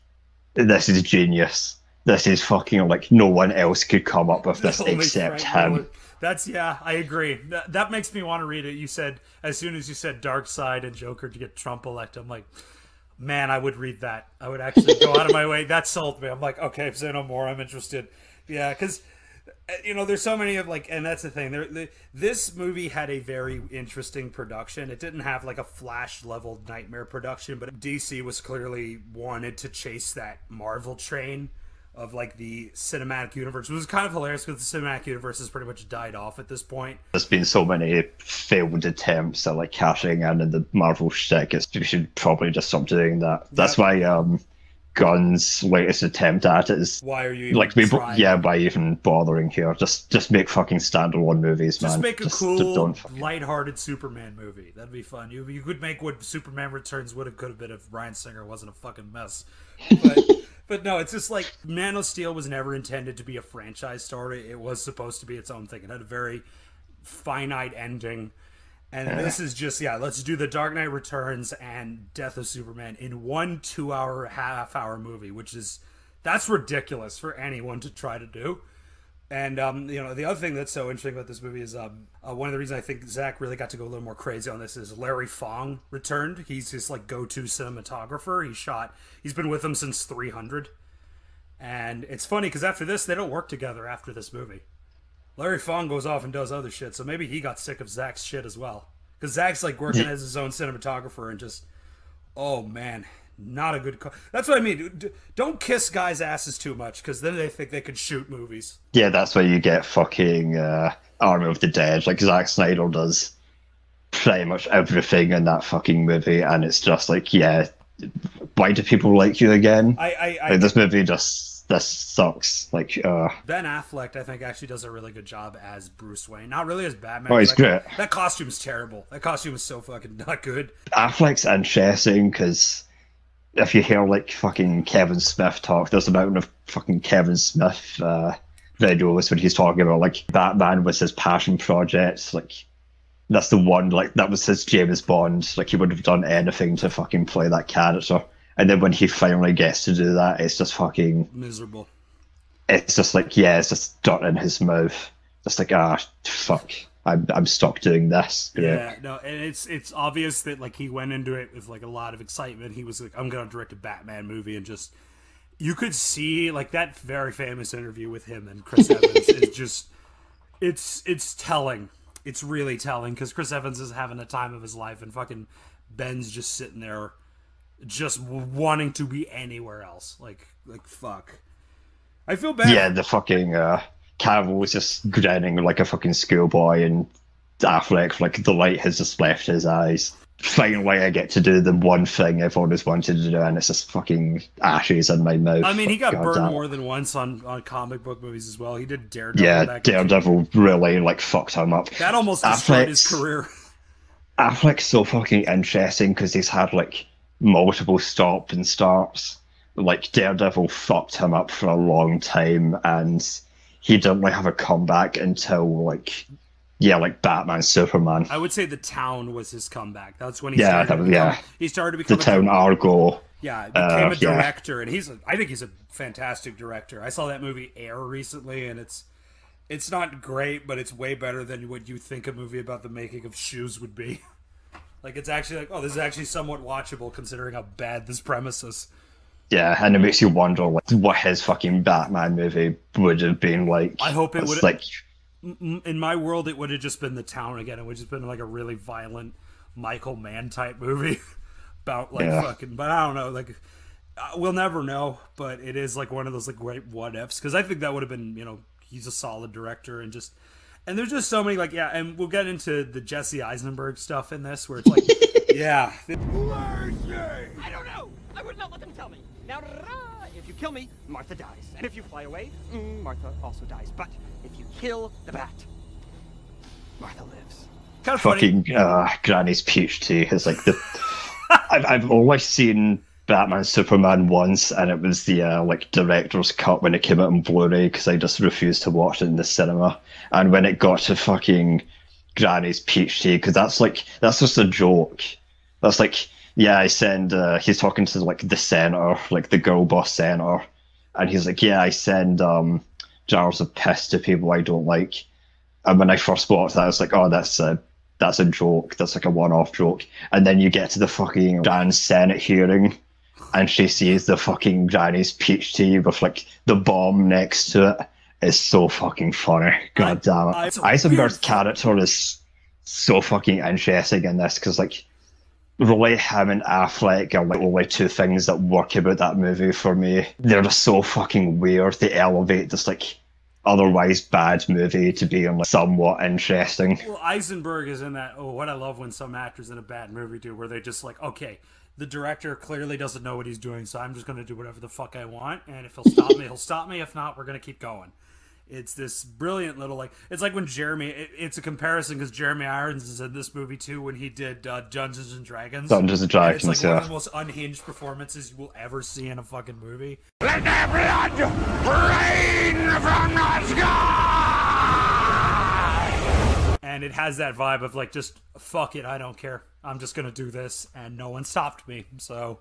this is genius. This is fucking like no one else could come up with this <laughs> Only except Frank him. Miller. That's yeah, I agree. That, that makes me want to read it. You said as soon as you said Darkseid and Joker to get Trump elected, I'm like, man, I would read that. I would actually go out of my way. <laughs> That sold me. I'm like, okay, say no more. I'm interested. Yeah, because uh, you know, there's so many of like, and that's the thing. There, the, this movie had a very interesting production. It didn't have like a Flash level nightmare production, but DC was clearly wanted to chase that Marvel train of like the cinematic universe. It was kind of hilarious because the cinematic universe has pretty much died off at this point. There's been so many failed attempts at like cashing in in the Marvel shtick. It's, we should probably just stop doing that. That's why um, Gunn's latest attempt at it is Why are you even like trying? yeah by even bothering here. Just just make fucking standalone movies, Just man. make a Just cool, don't fucking- lighthearted Superman movie. That'd be fun. You you could make what Superman Returns would have could have been if Bryan Singer wasn't a fucking mess. But but no, it's just like Man of Steel was never intended to be a franchise story. It was supposed to be its own thing. It had a very finite ending. And this is just yeah, let's do the Dark Knight Returns and Death of Superman in one two hour half hour movie, which is that's ridiculous for anyone to try to do. And um, you know, the other thing that's so interesting about this movie is um, uh, one of the reasons I think Zack really got to go a little more crazy on this is Larry Fong returned. He's his like go-to cinematographer. He shot. He's been with them since 300. And it's funny because after this, they don't work together after this movie. Larry Fong goes off and does other shit, so maybe he got sick of Zack's shit as well. Because Zack's like working as his own cinematographer and just, oh man, not a good. Co- That's what I mean. Don't kiss guys' asses too much because then they think they can shoot movies. Yeah, that's where you get fucking uh, Army of the Dead. Like Zack Snyder does pretty much everything in that fucking movie, and it's just like, yeah, why do people like you again? I, I, I like this movie just this sucks. Like, uh, Ben Affleck, I think, actually does a really good job as Bruce Wayne. Not really as Batman. Oh, he's That- great. That costume's terrible. That costume is so fucking not good. Affleck's interesting because if you hear like fucking Kevin Smith talk, there's a mountain of fucking Kevin Smith uh, videos when he's talking about like Batman was his passion project. Like that's the one like that was his James Bond. Like he would have done anything to fucking play that character. And then when he finally gets to do that, it's just fucking. Miserable. It's just like yeah, it's just dirt in his mouth. Just like ah fuck, I'm I'm stuck doing this. Great. Yeah, no, and it's it's obvious that like he went into it with like a lot of excitement. He was like, "I'm gonna direct a Batman movie," and just you could see like that very famous interview with him and Chris <laughs> Evans is just it's it's telling. It's really telling because Chris Evans is having a time of his life, and fucking Ben's just sitting there, just wanting to be anywhere else. Like like fuck. I feel bad. Yeah, the fucking uh, Cavill was just grinning like a fucking schoolboy, and Affleck, like the light has just left his eyes. Finally, I get to do the one thing I've always wanted to do, and it's just fucking ashes in my mouth. I mean, he got God burned damn. more than once on, on comic book movies as well. He did Daredevil. Yeah, Daredevil really like fucked him up. That almost destroyed his career. Affleck's so fucking interesting because he's had like multiple stop and starts. Like Daredevil fucked him up for a long time, and he didn't like have a comeback until like yeah, like Batman, Superman, I would say the town was his comeback. That's when he Yeah, started. that was- become, yeah. he started to the become a, town Argo. Yeah, became uh, a yeah. director, and he's. A, I think he's a fantastic director. I saw that movie Air recently, and it's it's not great, but it's way better than what you think a movie about the making of shoes would be. <laughs> Like it's actually like, oh, this is actually somewhat watchable considering how bad this premise is. Yeah, and it makes you wonder like what his fucking Batman movie would have been like. I hope it It's would- like In my world, it would have just been the town again. It would have just been like a really violent Michael Mann type movie <laughs> about like Yeah. fucking. But I don't know, like uh, we'll never know. But it is like one of those like great what ifs because I think that would have been you know he's a solid director and just and there's just so many like yeah and we'll get into the Jesse Eisenberg stuff in this where it's like <laughs> yeah I don't know. I would not let them tell me. Now, rah, if you kill me, Martha dies. And if you fly away, mm, Martha also dies. But if you kill the bat, Martha lives. Kind of funny. fucking uh, Granny's Peach Tea is like the. <laughs> I've I've only seen Batman Superman once, and it was the uh, like director's cut when it came out on Blu-ray because I just refused to watch it in the cinema. And when it got to fucking Granny's Peach Tea, because that's like that's just a joke. That's like yeah, I send. Uh, he's talking to like the senator, like the girl boss senator, and he's like, yeah, I send um jars of piss to people I don't like. And when I first watched that, I was like, oh, that's a that's a joke. That's like a one-off joke. And then you get to the fucking Grand Senate hearing, and she sees the fucking Granny's Peach Tea with like the bomb next to it. It's so fucking funny. God damn it. I- Eisenberg's character is so fucking interesting in this because like really him and Affleck are like only two things that work about that movie for me. They're just so fucking weird. They elevate this like otherwise bad movie to being like somewhat interesting. Well, Eisenberg is in that. Oh, what I love when some actors in a bad movie do, where they just like, okay, the director clearly doesn't know what he's doing, so I'm just going to do whatever the fuck I want, and if he'll stop me, he'll stop me. If not, we're going to keep going. It's this brilliant little like. It's like when Jeremy. It, it's a comparison because Jeremy Irons is in this movie too when he did uh, Dungeons and Dragons. Dungeons and And it's like Dragons, one of the most unhinged performances you will ever see in a fucking movie. Let the blood rain from the sky! and it has that vibe of like just fuck it i don't care i'm just gonna do this and no one stopped me so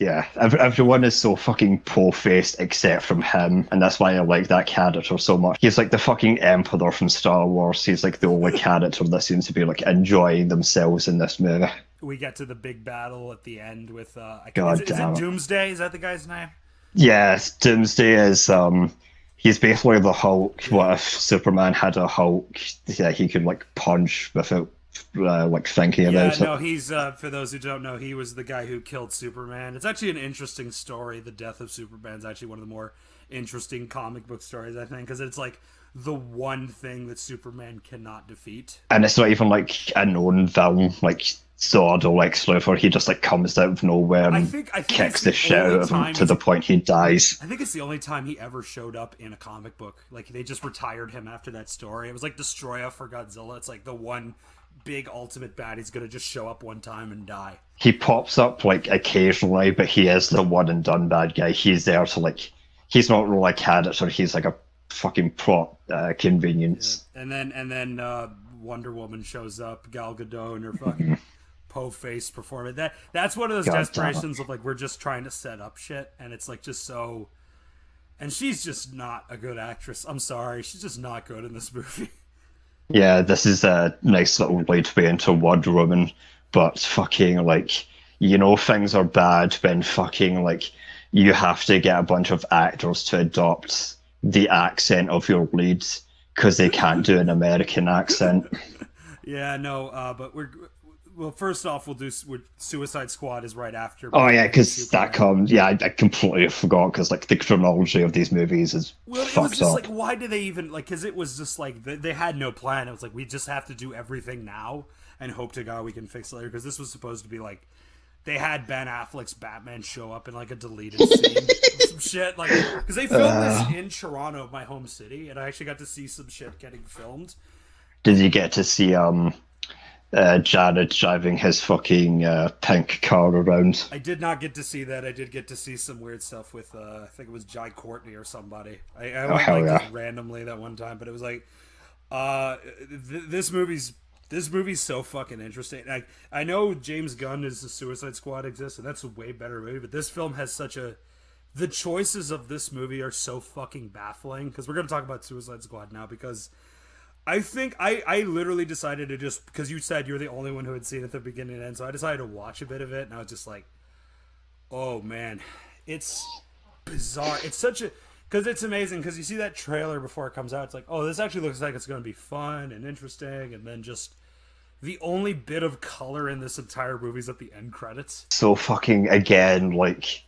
Yeah, ev- everyone is so fucking po-faced except from him, and that's why I like that character so much. He's like the fucking emperor from Star Wars. He's like the only character that seems to be like enjoying themselves in this movie. we get to the big battle at the end with uh I God is, it- is damn it it. doomsday is that the guy's name Yes, Doomsday is um he's basically the Hulk. What if Superman had a Hulk? Yeah, he could like punch without uh, like thinking yeah about no it. he's uh for those who don't know he was the guy who killed superman it's actually an interesting story the death of Superman is actually one of the more interesting comic book stories i think because it's like the one thing that superman cannot defeat And it's not even like a known villain like Zod or Lex Luthor. He just like comes out of nowhere and I think- I think kicks the the shit out of him to the point he dies. I think it's the only time he ever showed up in a comic book. Like they just retired him after that story. It was like Destroyer for Godzilla. It's like the one big ultimate bad he's gonna just show up one time and die. He pops up like occasionally, but he is the one and done bad guy. He's there to like he's not really a character, he's like a fucking plot uh, convenience. And then and then uh, Wonder Woman shows up, Gal Gadot and her fucking <laughs> po face performance. That that's one of those God desperations of like we're just trying to set up shit, and it's like just so. And she's just not a good actress. I'm sorry, she's just not good in this <laughs> movie. Yeah, this is a nice little leadway into Wonder Woman, but fucking like, you know, things are bad when fucking like you have to get a bunch of actors to adopt the accent of your leads because they can't do an American accent. <laughs> Yeah, no, uh, but we're well. First off, we'll do Suicide Squad is right after. Oh yeah, because that comes. Yeah, I, I completely forgot because like the chronology of these movies is Well, it was just up. like, why do they even like? Because it was just like they, they had no plan. It was like we just have to do everything now and hope to God we can fix it later. Because this was supposed to be like they had Ben Affleck's Batman show up in like a deleted scene, some <laughs> shit. Like because they filmed Uh. this in Toronto, my home city, and I actually got to see some shit getting filmed. Did you get to see um, uh, Jared driving his fucking uh, pink car around? I did not get to see that. I did get to see some weird stuff with uh, I think it was Jai Courtney or somebody. I, I went hell like yeah. randomly that one time, but it was like uh, th- this movie's this movie's so fucking interesting. I I know James Gunn is the Suicide Squad exists, and that's a way better movie. But this film has such a the choices of this movie are so fucking baffling because we're gonna talk about Suicide Squad now because. I think I, I literally decided to just because you said you're the only one who had seen it at the beginning and end, so I decided to watch a bit of it, and I was just like, oh man, it's bizarre. It's such a because it's amazing because you see that trailer before it comes out. It's like, oh, this actually looks like it's going to be fun and interesting, and then just the only bit of color in this entire movie is at the end credits. So fucking again, like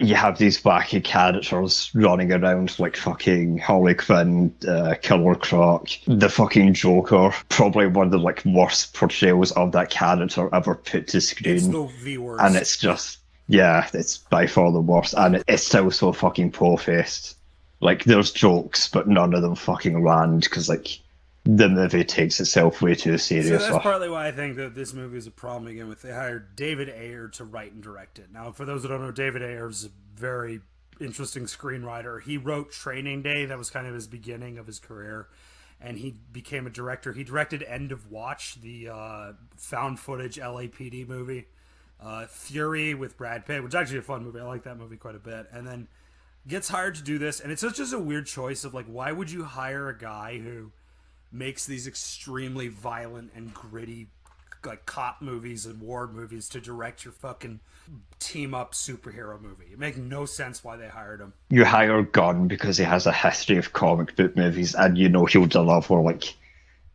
you have these wacky characters running around like fucking Harley Quinn, uh, Killer Croc, the fucking Joker. Probably one of the like worst portrayals of that character ever put to screen. the the worst. and it's just yeah, it's by far the worst, and it's still so fucking poor faced. Like, there's jokes, but none of them fucking land because like the movie takes itself way too seriously. So that's partly why I think that this movie is a problem again. With they hired David Ayer to write and direct it. Now, for those who don't know, David Ayer is a very interesting screenwriter. He wrote Training Day. That was kind of his beginning of his career, and he became a director. He directed End of Watch, the uh, found footage LAPD movie. Uh, Fury with Brad Pitt, which is actually a fun movie. I like that movie quite a bit. And then gets hired to do this, and it's just just a weird choice of like, why would you hire a guy who makes these extremely violent and gritty like cop movies and war movies to direct your fucking team up superhero movie. It makes no sense why they hired him. you hire Gunn because he has a history of comic book movies, and you know he'll deliver like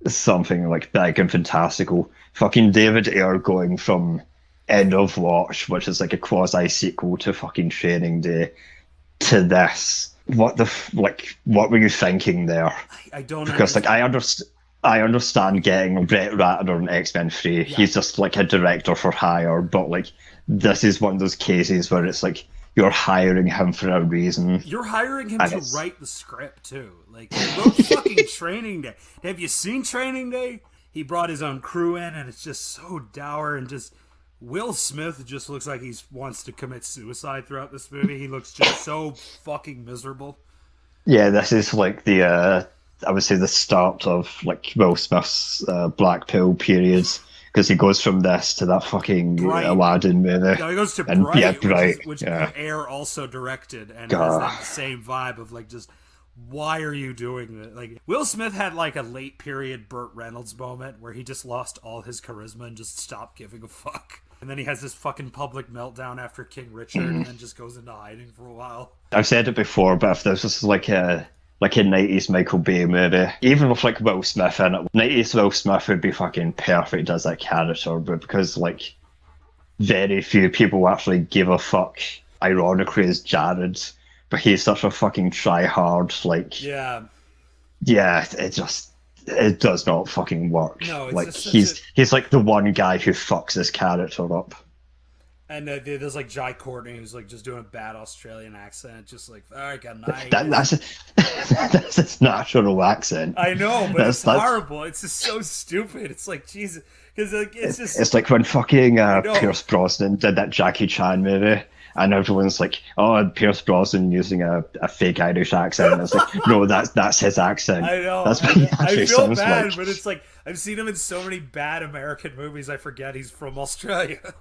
something like big and fantastical. Fucking David Ayer going from End of Watch, which is like a quasi sequel to fucking Training Day, to this. What the f- like? What were you thinking there? I don't Because like. I understand. I understand getting Brett Ratner in X Men Three. He's just like a director for hire, but like this is one of those cases where it's like you're hiring him for a reason. You're hiring him And to it's- write the script too. Like <laughs> fucking Training Day. Have you seen Training Day? He brought his own crew in, and it's just so dour and just. Will Smith just looks like he wants to commit suicide throughout this movie. He looks just so fucking miserable. Yeah, this is like the uh, I would say the start of like Will Smith's uh, Black Pill periods because he goes from this to that fucking Bright. Aladdin movie. No, he goes to And- Bright, yeah, which, is, which yeah. Ayer also directed, and has that same vibe of like just why are you doing that? Like Will Smith had like a late period Burt Reynolds moment where he just lost all his charisma and just stopped giving a fuck. And then he has this fucking public meltdown after King Richard, Mm-hmm. and then just goes into hiding for a while. I've said it before, but if this was like a like a nineties Michael Bay movie, even with like Will Smith in it, nineties Will Smith would be fucking perfect as that character, but because like very few people actually give a fuck. Ironically, is Jared, but he's such a fucking try hard. Like, Yeah, yeah, it just it does not fucking work. No, it's like just he's a- he's like the one guy who fucks his character up. and uh, there's like Jai Courtney who's like just doing a bad Australian accent, just like all right, good night. That, that's <laughs> that's his natural accent. I know, but That's- it's that's- horrible. It's just so stupid. It's like Jesus, because like it's just It's like when fucking uh. Pierce Brosnan did that Jackie Chan movie, and everyone's like, "Oh, Pierce Brosnan using a, a fake Irish accent." And it's like, no, that's that's his accent. I know. That's what I. I feel bad, like. but it's like I've seen him in so many bad American movies. I forget he's from Australia.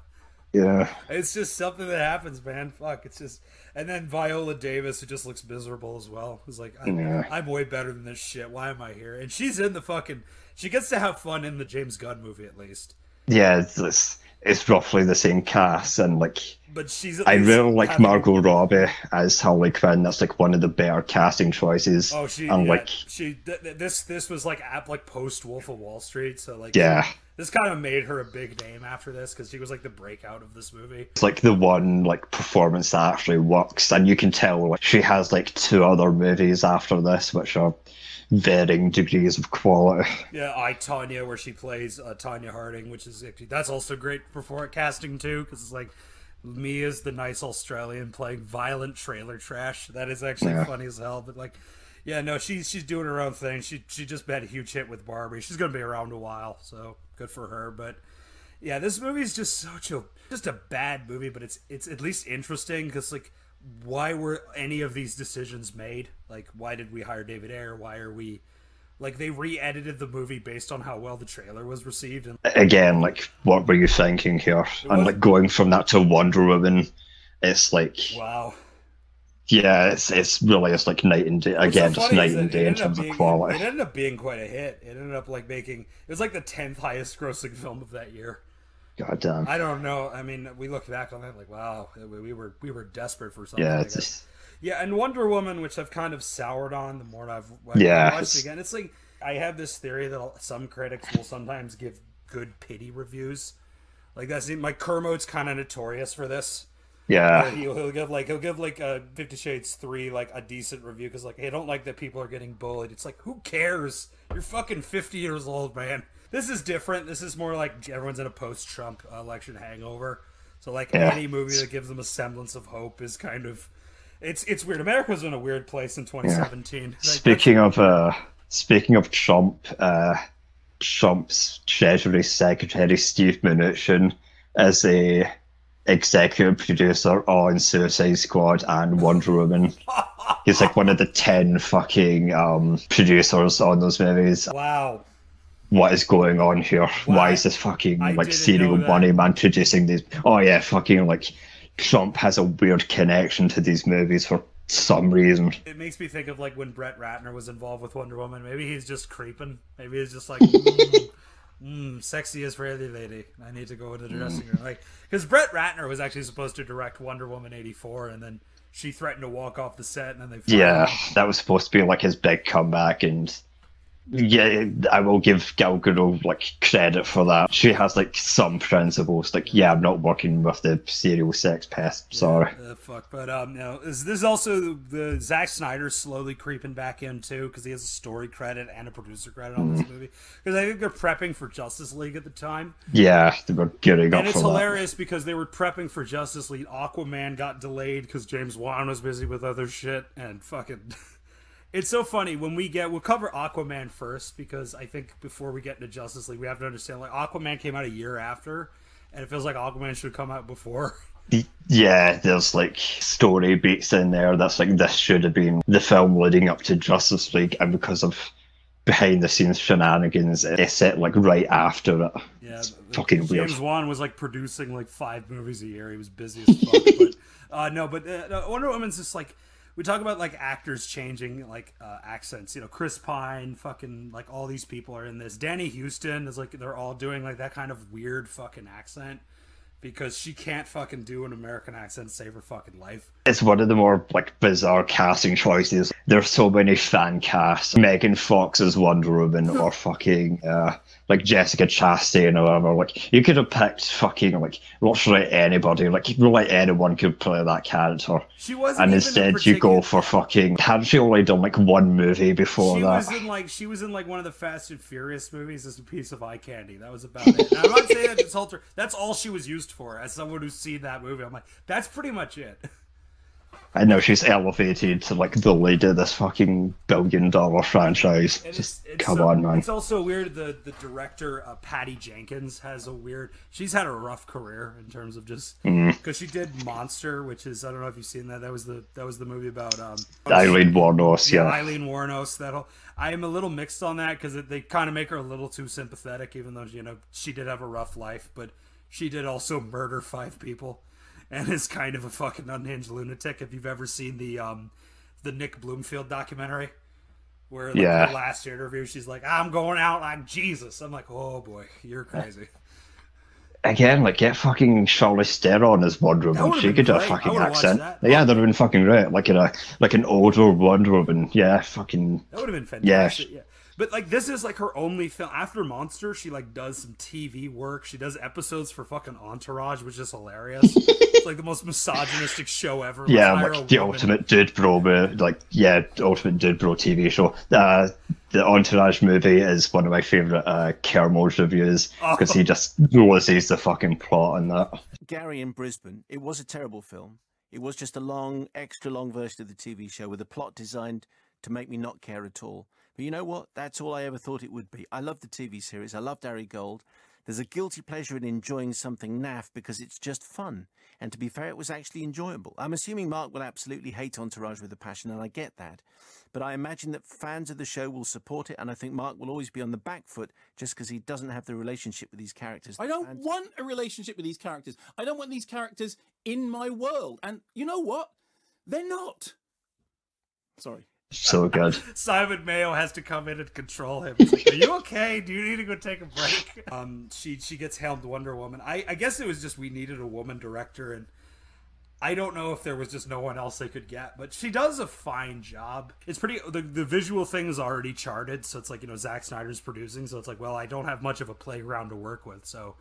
Yeah, It's just something that happens, man. Fuck. It's just, and then Viola Davis, who just looks miserable as well. It's like I'm, Yeah. I'm way better than this shit. Why am I here? And she's in the fucking. She gets to have fun in the James Gunn movie at least. yeah, it's, it's it's roughly the same cast, and like But she's. I really like having- Margot Robbie as Harley Quinn. That's like one of the better casting choices. Oh, she. and yeah, like she. Th- th- this. This was like at like post Wolf of Wall Street. So like. yeah, This kind of made her a big name after this because she was like the breakout of this movie. it's like the one like performance that actually works, and you can tell like she has like two other movies after this, which are varying degrees of quality. Yeah, I Tonya, where she plays uh, Tonya Harding, which is actually that's also great for casting too, because it's like me as the nice Australian playing violent trailer trash. That is actually Yeah. funny as hell. But like, yeah, no, she's she's doing her own thing. She she just had a huge hit with Barbie. She's gonna be around a while, so good for her. But yeah, this movie is just such a just a bad movie, but it's it's at least interesting because like, why were any of these decisions made? Like, why did we hire David Ayer? Why are we like they re-edited the movie based on how well the trailer was received and Again, like what were you thinking here? And like going from that to Wonder Woman, it's like wow yeah, it's it's really it's like night and day What's again, so just night and day in terms of quality. it ended up being quite a hit it ended up like making it was like the 10th highest grossing film of that year God damn. i don't know i mean we look back on that like wow we we were we were desperate for something Yeah, just Yeah, and Wonder Woman, which I've kind of soured on the more I've, I've Yeah, watched it's- again. It's like I have this theory that some critics will sometimes give good pity reviews. Like that's like Kermode's kind of notorious for this. yeah. He'll, he'll give like he'll give like uh, Fifty Shades three like a decent review because like hey, I don't like that people are getting bullied. It's like who cares? You're fucking fifty years old, man. This is different. This is more like everyone's in a post-Trump election hangover. So like Yeah. any movie that gives them a semblance of hope is kind of it's it's weird. America's in a weird place in 2017. Like, Speaking of uh, speaking of Trump, uh, Trump's Treasury Secretary Steve Mnuchin is a executive producer on Suicide Squad and Wonder Woman. <laughs> He's like one of the ten fucking um, producers on those movies. wow. What is going on here? Wow. Why is this fucking I like serial money man producing these? Oh yeah, fucking like Trump has a weird connection to these movies for some reason. It makes me think of like when Brett Ratner was involved with Wonder Woman. Maybe he's just creeping. Maybe he's just like, <laughs> mm, mm, sexy as pretty lady. I need to go into the dressing room. Like, because Brett Ratner was actually supposed to direct Wonder Woman '84, and then she threatened to walk off the set, and then they Yeah, him. that was supposed to be like his big comeback, and yeah, I will give Gal Gadot like credit for that. She has like some principles. Like, yeah, I'm not working with the serial sex pest. Sorry. Uh, fuck, but um, no, is this also the, Zack Snyder slowly creeping back in too because he has a story credit and a producer credit on Mm. this movie because I think they're prepping for Justice League at the time. Yeah, they were gearing up And it's for that. hilarious because they were prepping for Justice League. Aquaman got delayed because James Wan was busy with other shit, and fucking. <laughs> It's so funny when we get we'll cover Aquaman first because I think before we get into Justice League we have to understand like Aquaman came out a year after, and it feels like Aquaman should come out before. <laughs> Yeah, there's like story beats in there that's like this should have been the film leading up to Justice League, and because of behind the scenes shenanigans, it's set like right after it. Yeah, It's the- fucking weird. James Wan was like producing like five movies a year. He was busy as fuck. but <laughs> uh, no, but uh, Wonder Woman's just like we talk about like actors changing like uh, accents. You know, Chris Pine, fucking like all these people are in this. Danny Huston is like they're all doing like that kind of weird fucking accent because she can't fucking do an American accent save her fucking life. It's one of the more like bizarre casting choices. There's so many fan casts. Megan Fox as Wonder Woman, or <laughs> fucking uh, like Jessica Chastain or whatever. Like you could have picked fucking like literally anybody. Like like anyone could play that character. She wasn't. And instead, you go for fucking. Had she only done like one movie before She that? was in like she was in like one of the Fast and Furious movies as a piece of eye candy. That was about it. And I'm not saying that to insult her. That's all she was used for. As someone who's seen that movie, I'm like, that's pretty much it. <laughs> I know she's elevated to like the leader of this fucking billion dollar franchise. And Just it's, it's come so- on, man. It's also weird. The the director uh, Patty Jenkins has a weird. She's had a rough career in terms of just Mm. because she did Monster, which is I don't know if you've seen that. That was the that was the movie about um Aileen Wuornos, yeah, yeah. Aileen Wuornos. That whole, I am a little mixed on that because they kind of make her a little too sympathetic, even though you know she did have a rough life, but she did also murder five people, and is kind of a fucking unhinged lunatic. If you've ever seen the um the Nick Broomfield documentary, where like, Yeah. her last interview, she's like, "I'm going out like Jesus." I'm like, "Oh boy, you're crazy." Again, like get fucking Charlize Theron as Wonder Woman. She could do a fucking accent. that. Yeah, that'd have been fucking great. Like in a like an older Wonder Woman. Yeah, fucking That would have been Yeah. Yeah. But like this is like her only film after Monster. She like does some TV work. She does episodes for fucking Entourage, which is hilarious. it's like the most misogynistic show ever. yeah, Let's like the woman. ultimate dude bro, like yeah, ultimate dude bro TV show. Uh, the Entourage movie is one of my favorite uh, Kermode's reviews because he just loses the fucking plot on that. Gary in Brisbane, it was a terrible film. It was just a long, extra long version of the TV show with a plot designed to make me not care at all. But you know what? That's all I ever thought it would be. I love the TV series. I loved Ari Gold. There's a guilty pleasure in enjoying something naff because it's just fun. And to be fair, it was actually enjoyable. I'm assuming Mark will absolutely hate Entourage with a passion, and I get that. But I imagine that fans of the show will support it, and I think Mark will always be on the back foot just because he doesn't have the relationship with these characters. I don't fans- want a relationship with these characters. I don't want these characters in my world. And you know what? They're not. Sorry. So good. <laughs> Simon Mayo has to come in and control him. Like, Are you okay? Do you need to go take a break? <laughs> Um, she she gets helmed Wonder Woman. I I guess it was just we needed a woman director, and I don't know if there was just no one else they could get, but she does a fine job. It's pretty. The the visual thing is already charted, so it's like you know Zack Snyder's producing, so it's like well I don't have much of a playground to work with, so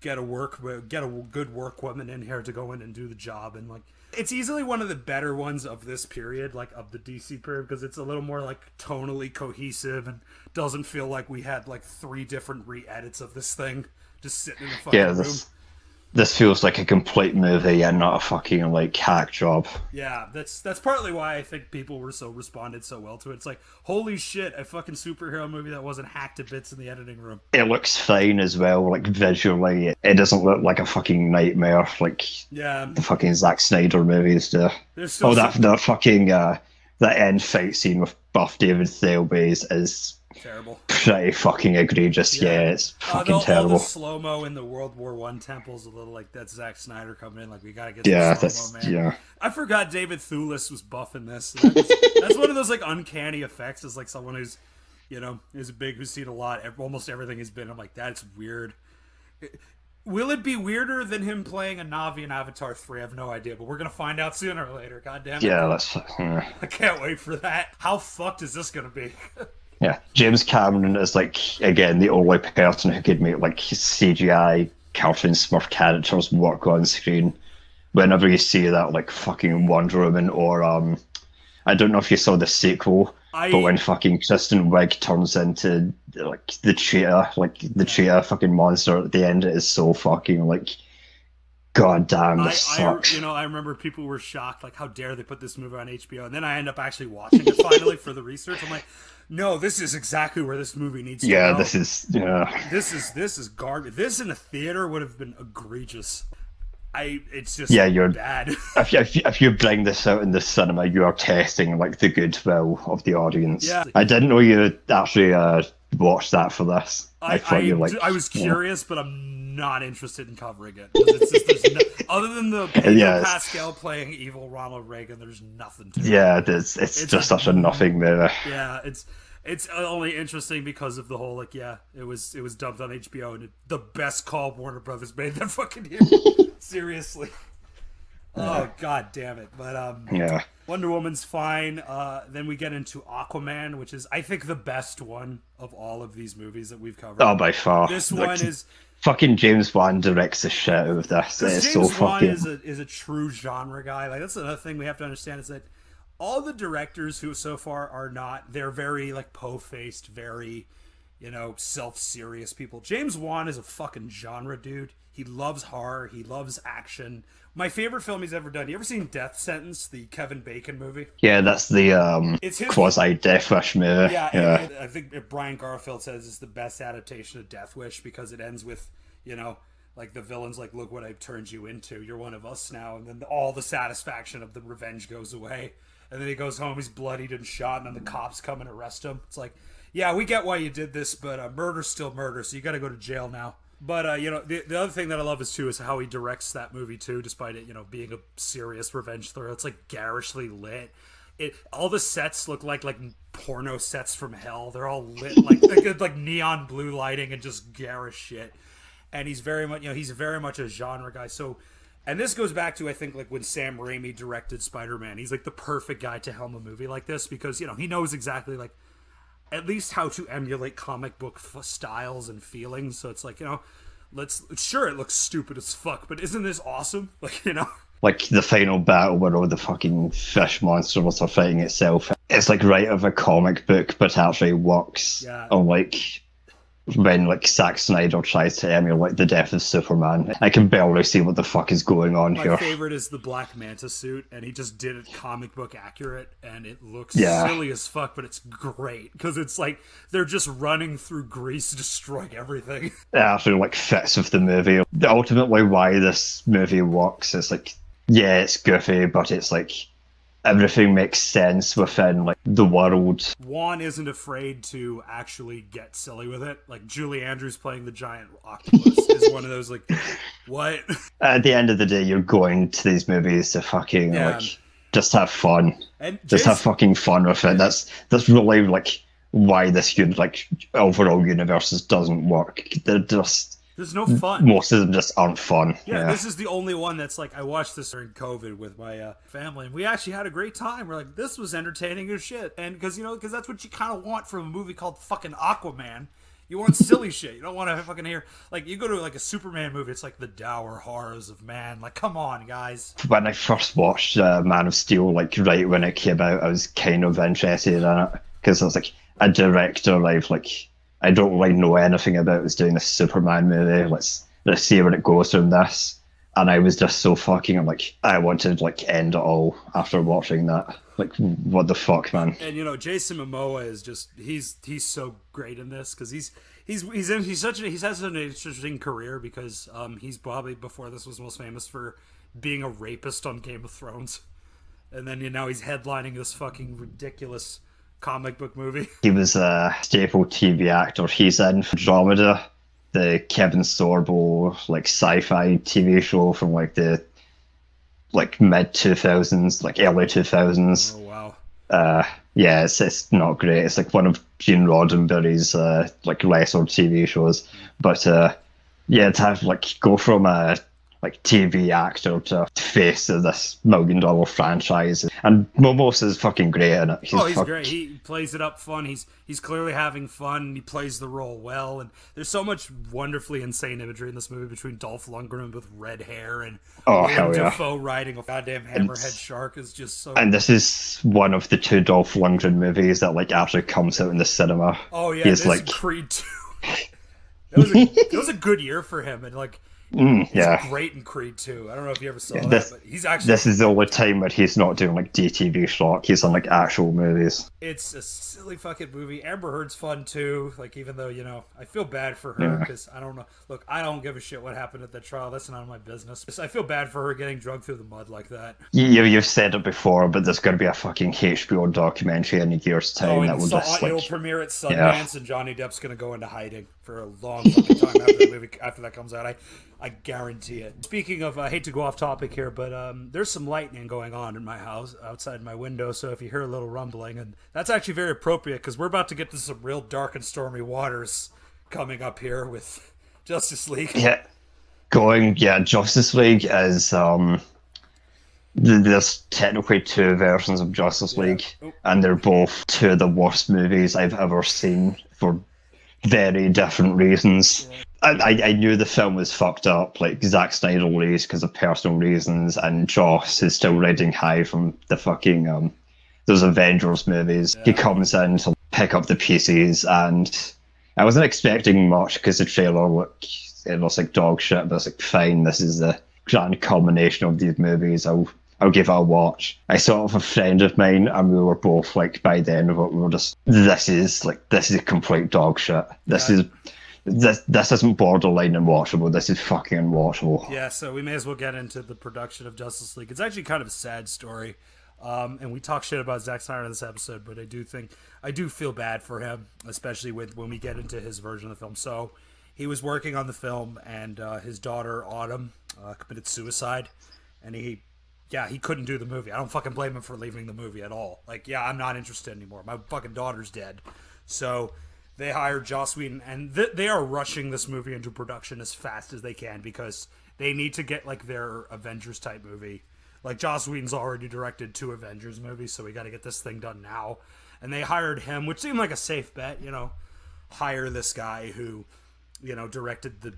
get a work get a good work woman in here to go in and do the job and like it's easily one of the better ones of this period like of the dc period because it's a little more like tonally cohesive and doesn't feel like we had like three different re-edits of this thing just sitting in a fucking Yeah, room this, feels like a complete movie and not a fucking like hack job. Yeah, that's that's partly why I think people were so responded so well to it. It's like, holy shit, a fucking superhero movie that wasn't hacked to bits in the editing room. It looks fine as well, like visually. It doesn't look like a fucking nightmare like Yeah, the fucking Zack Snyder movies do. there's Oh, that some- that fucking uh, that end fight scene with Buff David Thewlis is terrible. pretty fucking egregious. Yeah, it's Uh, fucking the, all the terrible. slow mo in the World War One temples, a little like that's Zack Snyder coming in. Like we gotta get Yeah, the slow that's mo, man. yeah. I forgot David Thewlis was buffing this. That's, that's one of those like uncanny effects. Is like someone who's, you know, is big, who's seen a lot. Almost everything he's been. I'm like, that's weird. Will it be weirder than him playing a Navi in Avatar 3? I have no idea, but we're gonna find out sooner or later. God damn it. Yeah, that's yeah. I can't wait for that. How fucked is this gonna be? <laughs> yeah. James Cameron is like again the only person who could make like CGI cartoon Smurf characters work on screen. Whenever you see that like fucking Wonder Woman or um, I don't know if you saw the sequel, I- but when fucking Kristen Wiig turns into like the cheetah, like the cheetah fucking monster at the end, it is so fucking like, god damn, I, this I, sucks. you know, I remember people were shocked, like, how dare they put this movie on HBO? And then I end up actually watching it finally for the research. I'm like, no, this is exactly where this movie needs to yeah, go. this is yeah. this is this is garbage. This in a theater would have been egregious. I, it's just Yeah, you're- bad. <laughs> if you, if, you, if you bring this out in the cinema, you are testing like the goodwill of the audience. Yeah. I didn't know you actually uh, watched that for this. I, I, thought I, you like. I was yeah. curious, but I'm not interested in covering it. Just, no, <laughs> other than the <laughs> Yeah, Pascal playing evil Ronald Reagan, there's nothing to it. Yeah, it's, it's, It's just such a nothing movie. Yeah, it's it's only interesting because of the whole like yeah, it was it was dubbed on HBO and it, the best call Warner Brothers made that fucking year. <laughs> Seriously. Oh god damn it. But um Yeah. Wonder Woman's fine. Uh then we get into Aquaman, which is I think the best one of all of these movies that we've covered. Oh, by far. This Like, one is Fucking James Wan directs the shit out of this. It's James so Wan fucking. is a is a true genre guy. Like that's another thing we have to understand is that all the directors who so far are not they're very like po faced, very you know self serious people. James Wan is a fucking genre dude. He loves horror. He loves action. My favorite film he's ever done. You ever seen Death Sentence, the Kevin Bacon movie? Yeah, that's the um, It's his- quasi Death Wish movie. Yeah, Yeah. I think Brian Garfield says it's the best adaptation of Death Wish because it ends with, you know, like the villain's like, "Look what I've turned you into. You're one of us now," and then all the satisfaction of the revenge goes away. And then he goes home, he's bloodied and shot, and then the cops come and arrest him. It's like, yeah, we get why you did this, but uh, murder's still murder, so you got to go to jail now. But uh, you know, the, the other thing that I love is too is how he directs that movie too, despite it, you know, being a serious revenge thriller. It's like garishly lit. It all the sets look like like porno sets from hell. They're all lit <laughs> like like, like neon blue lighting and just garish shit. And he's very much you know he's very much a genre guy. So, and this goes back to I think like when Sam Raimi directed Spider Man. He's like the perfect guy to helm a movie like this because you know he knows exactly like at least how to emulate comic book f- styles and feelings. So it's like you know, let's sure it looks stupid as fuck, but isn't this awesome? <laughs> Like you know. like the final battle where all the fucking fish monsters are fighting itself. It's like right of a comic book, but actually works. Yeah. Unlike when like Zack Snyder tries to emulate the death of Superman, I can barely see what the fuck is going on My here. My favorite is the Black Manta suit, and he just did it comic book accurate, and it looks Yeah. silly as fuck, but it's great because it's like they're just running through Greece, <laughs> destroying everything. It actually like fits with the movie. Ultimately, why this movie works is like, yeah, it's goofy, but it's like everything makes sense within like the world. Wan isn't afraid to actually get silly with it. Like Julie Andrews playing the giant octopus is one of those like, <laughs> what? At the end of the day, you're going to these movies to fucking Yeah. like just have fun. And just Jason- have fucking fun with it. That's that's really like why this like overall universes doesn't work. They're just There's no fun. most of them just aren't fun. Yeah, Yeah, this is the only one that's like I watched this during COVID with my uh, family, and we actually had a great time. We're like, this was entertaining as shit, and because you know, because that's what you kind of want from a movie called fucking Aquaman. You want silly shit. You don't want to fucking hear like you go to like a Superman movie. It's like the dour horrors of man. Like, come on, guys. when I first watched uh, Man of Steel, like right when it came out, I was kind of interested in it because I was like a director I've like I don't really know anything about is doing a Superman movie. Let's let's see where it goes from this. and I was just so fucking. I'm like, I wanted like end it all after watching that. Like, what the fuck, man? And you know, Jason Momoa is just he's he's so great in this because he's he's he's in, he's such a, he's has an interesting career because um he's probably before this was most famous for being a rapist on Game of Thrones, and then you know he's headlining this fucking ridiculous comic book movie. <laughs> He was a staple TV actor. He's in Andromeda, the Kevin Sorbo like sci-fi TV show from like the like mid two thousands, like early two thousands. Oh wow. Uh, yeah, it's it's not great. It's like one of Gene Roddenberry's uh, like lesser TV shows, but uh, yeah, to have like go from a like TV actor to face of this million dollar franchise, and Momoa is fucking great in it. oh, he's fuck- great. He plays it up fun. He's he's clearly having fun. He plays the role well, and there's so much wonderfully insane imagery in this movie between Dolph Lundgren with red hair and Oh, hell yeah. Dafoe riding a goddamn hammerhead shark is just so. And this is one of the two Dolph Lundgren movies that like actually comes out in the cinema. oh yeah, he's this like, Creed two. <laughs> it was a, it was a good year for him, and like mm, he's yeah. great in Creed two. I don't know if you ever saw Yeah, that, this- but he's actually This is the only time where he's not doing like DTV schlock. He's on like actual movies. it's a silly fucking movie. Amber Heard's fun too. Like even though you know, I feel bad for her Yeah. because I don't know. Look, I don't give a shit what happened at the trial. That's none of my business. I feel bad for her getting drugged through the mud like that. You, you've said it before, but there's going to be a fucking HBO documentary in a year's time Oh, that will so, just it'll premiere at Sundance, Yeah. and Johnny Depp's gonna go into hiding for a long fucking time after the movie after that comes out. I, I guarantee it. Speaking of, I hate to go off topic here, but um, there's some lightning going on in my house outside my window. So if you hear a little rumbling, and that's actually very appropriate because we're about to get to some real dark and stormy waters coming up here with Justice League. yeah, going yeah. Justice League is um. There's technically two versions of Justice League, Oh. and they're both two of the worst movies I've ever seen for very different reasons. I, I, knew the film was fucked up, like Zack Snyder released because of personal reasons, and Joss is still riding high from the fucking um those Avengers movies. He comes in to pick up the pieces, and I wasn't expecting much because the trailer looked it looks like dog shit, but it's like fine. This is the grand culmination of these movies. I'll I'll give it a watch. I saw it with a friend of mine, and we were both like, by the end of it, we were just, this is like, this is a complete dog shit. This is, this this isn't borderline unwatchable. This is fucking unwatchable. Yeah, so we may as well get into the production of Justice League. It's actually kind of a sad story. Um, and we talk shit about Zack Snyder in this episode, but I do think I do feel bad for him, especially with when we get into his version of the film. So he was working on the film, and uh, his daughter Autumn uh, committed suicide, and he, yeah, he couldn't do the movie. I don't fucking blame him for leaving the movie at all. Like, yeah, I'm not interested anymore. My fucking daughter's dead. So they hired Joss Whedon, and th- they are rushing this movie into production as fast as they can because they need to get like their Avengers type movie. Like Joss Whedon's already directed two Avengers movies, so we got to get this thing done now. And they hired him, which seemed like a safe bet, you know. Hire this guy who, you know, directed the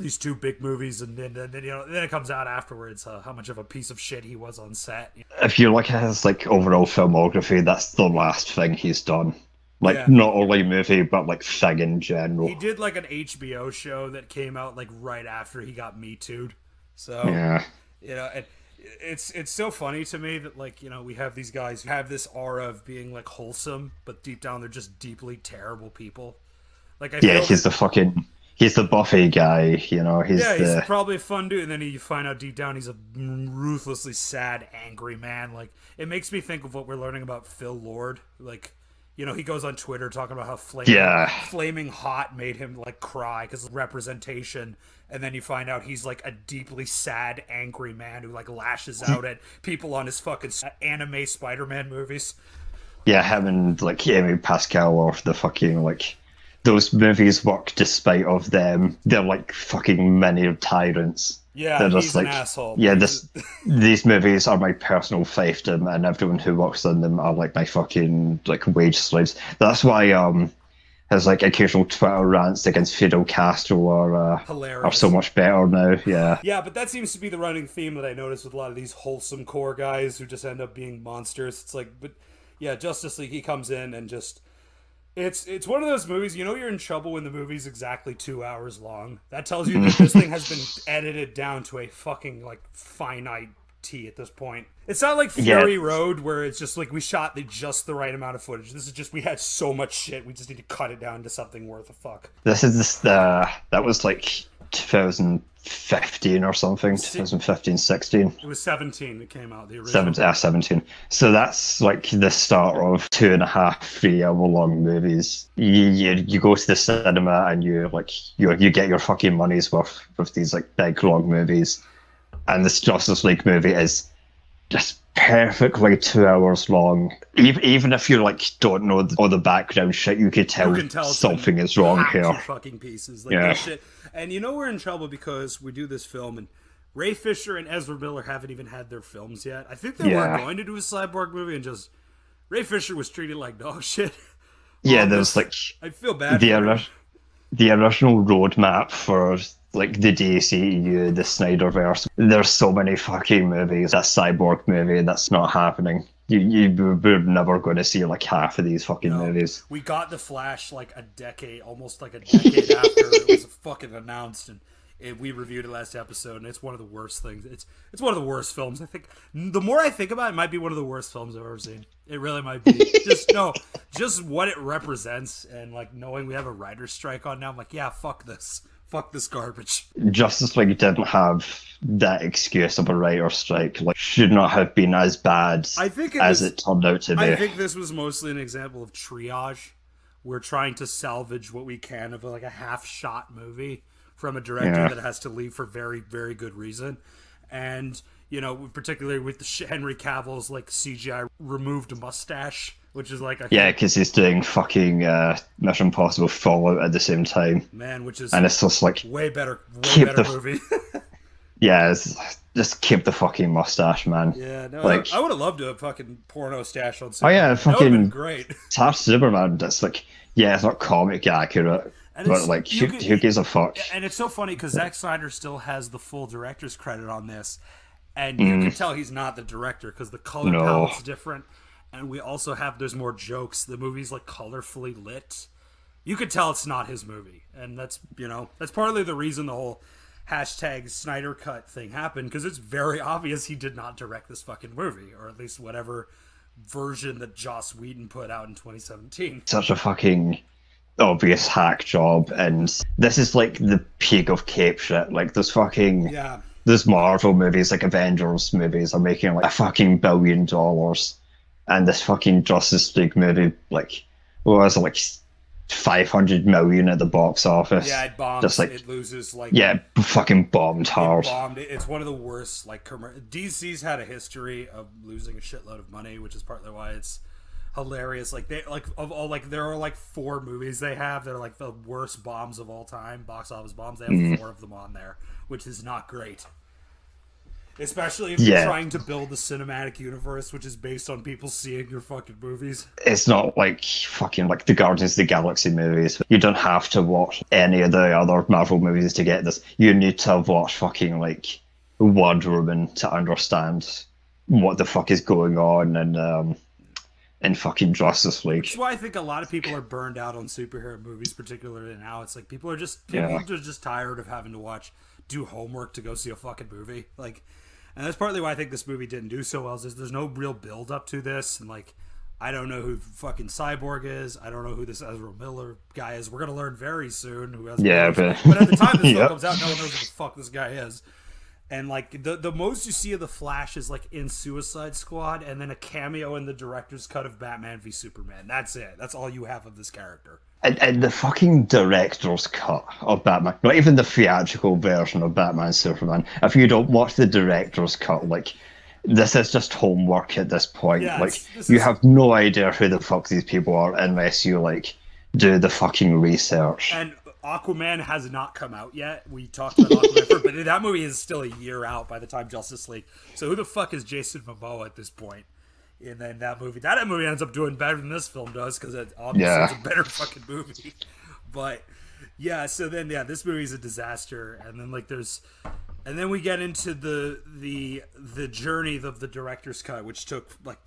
these two big movies, and then, then you know, then it comes out afterwards uh, how much of a piece of shit he was on set. If you look at his like overall filmography, that's the last thing he's done. Like Yeah. not only movie, but like thing in general. He did like an HBO show that came out like right after he got Me Too'd. So Yeah. you know, and it's it's so funny to me that like you know we have these guys who have this aura of being like wholesome, but deep down they're just deeply terrible people. Like I Yeah, he's the fucking he's the Buffy guy, you know, he's yeah, he's the probably a fun dude, and then you find out deep down he's a ruthlessly sad, angry man. Like it makes me think of what we're learning about Phil Lord. Like, you know, he goes on Twitter talking about how flaming, Yeah. flaming hot made him like cry because representation, and then you find out he's like a deeply sad, angry man who like lashes out at people on his fucking anime Spider-Man movies. yeah, him and like Amy Pascal or the fucking like those movies work despite of them. They're like fucking many tyrants. Yeah, They're just an like asshole. yeah, this <laughs> these movies are my personal fiefdom, and everyone who works on them are like my fucking like wage slaves. That's why um his like occasional Twitter rants against Fidel Castro are uh, are so much better now. Yeah. Yeah, but that seems to be the running theme that I notice with a lot of these wholesome core guys who just end up being monsters. It's like, but yeah, Justice League, he comes in and just It's it's one of those movies. You know, you're in trouble when the movie's exactly two hours long. That tells you that this thing has been <laughs> edited down to a fucking like finite t at this point. It's not like Yeah. Fury Road where it's just like we shot the just the right amount of footage. This is just we had so much shit. We just need to cut it down to something worth a fuck. This is this, uh, the that was like 2015 or something, 2015, 16. It was 17 that came out. The original. Seven, uh, 17. So that's like the start of two and a half, three hour long movies. You, you, you go to the cinema and you like you you get your fucking money's worth with these like big long movies. And this Justice League movie is just perfectly two hours long. Even, even if you like don't know the, all the background shit, you could tell, You can tell something is wrong here. fucking pieces. Like Yeah. shit. And you know we're in trouble because we do this film and Ray Fisher and Ezra Miller haven't even had their films yet. I think they were going to do a cyborg movie and just Ray Fisher was treated like dog <laughs> shit. Yeah, there's like I feel bad. the ori- the original roadmap for like the DCEU, the Snyderverse. There's so many fucking movies. That cyborg movie that's not happening. You you we're never going to see like half of these fucking movies. We got the Flash like a decade, almost like a decade <laughs> after it was fucking announced, and it, we reviewed it last episode, and it's one of the worst things. It's it's one of the worst films. I think the more I think about it, it might be one of the worst films I've ever seen. It really might be. just <laughs> no, just what it represents, and like knowing we have a writer's strike on now, I'm like, yeah, fuck this, fuck this garbage. Justice League didn't have that excuse of a writer's strike. Like should not have been as bad I think it as was- it turned out to be. I think this was mostly an example of triage. We're trying to salvage what we can of like a half shot movie from a director Yeah. that has to leave for very, very good reason. And, you know, particularly with the Henry Cavill's like CGI removed mustache, which is like a yeah, because he's doing fucking uh, Mission Impossible Fallout at the same time, man, which is and it's just like way better, way keep better the- movie. <laughs> yeah, it's, just keep the fucking mustache, man. yeah, no, like I would have loved to a fucking porno stash on. Oh yeah, Superman. That would've fucking great. <laughs> Top Superman. That's like, yeah, it's not comic accurate, And but like, who, could- who gives a fuck? And it's so funny because Zack Snyder still has the full director's credit on this, and you Mm. can tell he's not the director because the color No. palette's different, and we also have there's more jokes. The movie's like colorfully lit. You could tell it's not his movie, and that's you know that's partly the reason the whole hashtag Snyder cut thing happened because it's very obvious he did not direct this fucking movie, or at least whatever version that Joss Whedon put out in 2017. Such a fucking obvious hack job, and this is like the peak of cape shit. Like, there's fucking Yeah. there's Marvel movies, like Avengers movies, are making like a fucking billion dollars, and this fucking Justice League movie, like, what was it, like five hundred million at the box office? Yeah, it bombs. Just like it loses like yeah, fucking bombed hard. It bombed. It's one of the worst. Like commer- DC's had a history of losing a shitload of money, which is partly why it's hilarious. Like they like of all like there are like four movies they have that are like the worst bombs of all time, box office bombs. They have Mhm. four of them on there, which is not great. Especially if Yeah. you're trying to build the cinematic universe, which is based on people seeing your fucking movies. it's not like fucking like the Guardians of the Galaxy movies. You don't have to watch any of the other Marvel movies to get this. You need to watch fucking like Wonder Woman to understand what the fuck is going on and um in fucking Justice League. That's why I think a lot of people are burned out on superhero movies, particularly now. It's like people are just people Yeah. are just tired of having to watch do homework to go see a fucking movie. Like, and that's partly why I think this movie didn't do so well. Is there's- no real build up to this, and like, I don't know who fucking Cyborg is. I don't know who this Ezra Miller guy is. We're gonna learn very soon who Ezra Yeah, but- but at the time <laughs> this film Yep. comes out, no one knows who the fuck this guy is. And like the the most you see of the Flash is like in Suicide Squad, and then a cameo in the director's cut of Batman v Superman. That's it. That's all you have of this character. And, and the fucking director's cut of Batman, not even the theatrical version of Batman Superman. If you don't watch the director's cut, like this is just homework at this point. Yeah, like this you is- have no idea who the fuck these people are unless you like do the fucking research. And Aquaman has not come out yet. We talked about Aquaman, <laughs> first, but that movie is still a year out by the time Justice League. So who the fuck is Jason Momoa at this point? And then that movie, that movie ends up doing better than this film does because it obviously Yeah. it's a better <laughs> fucking movie. But yeah, so then yeah, this movie is a disaster, and then like there's, and then we get into the the the journey of the director's cut, which took like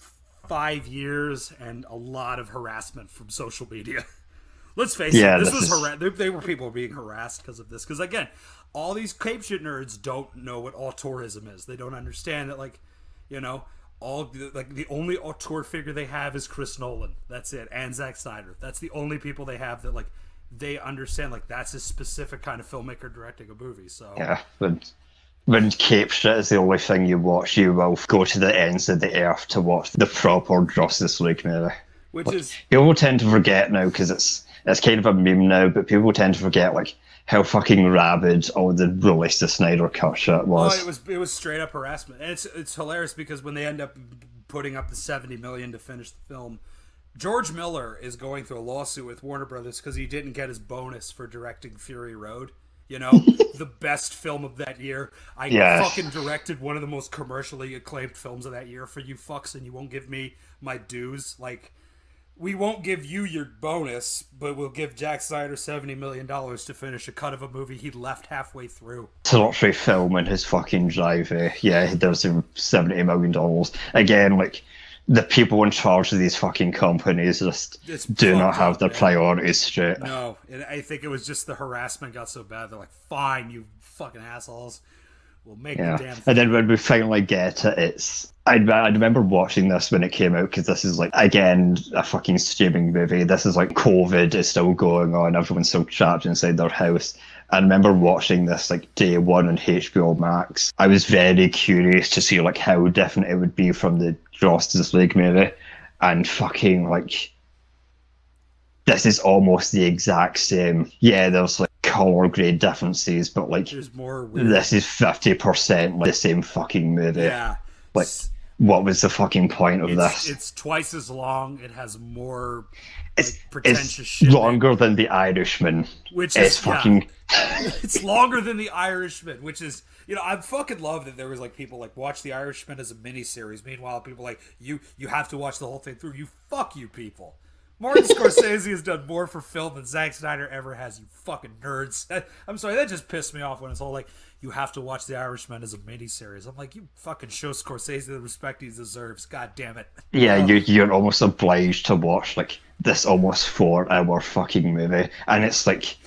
five years and a lot of harassment from social media. <laughs> Let's face Yeah, it, this, this was harassed. They, they were people being harassed because of this. Because again, all these cape shit nerds don't know what auteurism is. They don't understand that, like, you know, all like the only auteur figure they have is Chris Nolan. That's it, and Zack Snyder. That's the only people they have that like they understand. Like that's a specific kind of filmmaker directing a movie. So Yeah, when, when Cape shit is the only thing you watch, you will go to the ends of the earth to watch the proper Justice League movie. which Like, is people tend to forget now because it's it's kind of a meme now, but people tend to forget like how fucking rabid all the release the Snyder cut shit oh, was. Oh, it was it was straight up harassment, and it's it's hilarious because when they end up putting up the seventy million to finish the film, George Miller is going through a lawsuit with Warner Brothers because he didn't get his bonus for directing Fury Road. You know, <laughs> the best film of that year. I Yeah. fucking directed one of the most commercially acclaimed films of that year for you fucks, and you won't give me my dues. Like, we won't give you your bonus, but we'll give Zack Snyder seventy million dollars to finish a cut of a movie he left halfway through. to literally film in his fucking driveway. Yeah, there's a seventy million dollars. Again, like the people in charge of these fucking companies just It's do not have their priorities straight. No, and I think it was just the harassment got so bad. They're like, "Fine, you fucking assholes, we'll make Yeah, the damn." Thing. and then when we finally get it, it's. I, I remember watching this when it came out because this is like again a fucking streaming movie. This is like COVID is still going on. Everyone's still trapped inside their house. I remember watching this like day one on HBO Max. I was very curious to see like how different it would be from the Justice League movie, and fucking like this is almost the exact same. Yeah, there's like color grade differences, but like. This is fifty percent like the same fucking movie. yeah, Like, what was the fucking point of it's, this? it's twice as long. It has more It's, like, pretentious it's shit. longer than The Irishman. Which is- yeah. fucking. <laughs> it's longer than The Irishman, which is you know I fucking love that there was like people like watch The Irishman as a miniseries. Meanwhile, people like you you have to watch the whole thing through. You fuck you people. Martin Scorsese has done more for film than Zack Snyder ever has. You fucking nerds. That- <laughs> I'm sorry, that just pissed me off when it's all like you have to watch The Irishman as a miniseries. I'm like, you fucking show Scorsese the respect he deserves. God damn it. Yeah, you, you're almost obliged to watch like this almost four hour fucking movie, and it's like,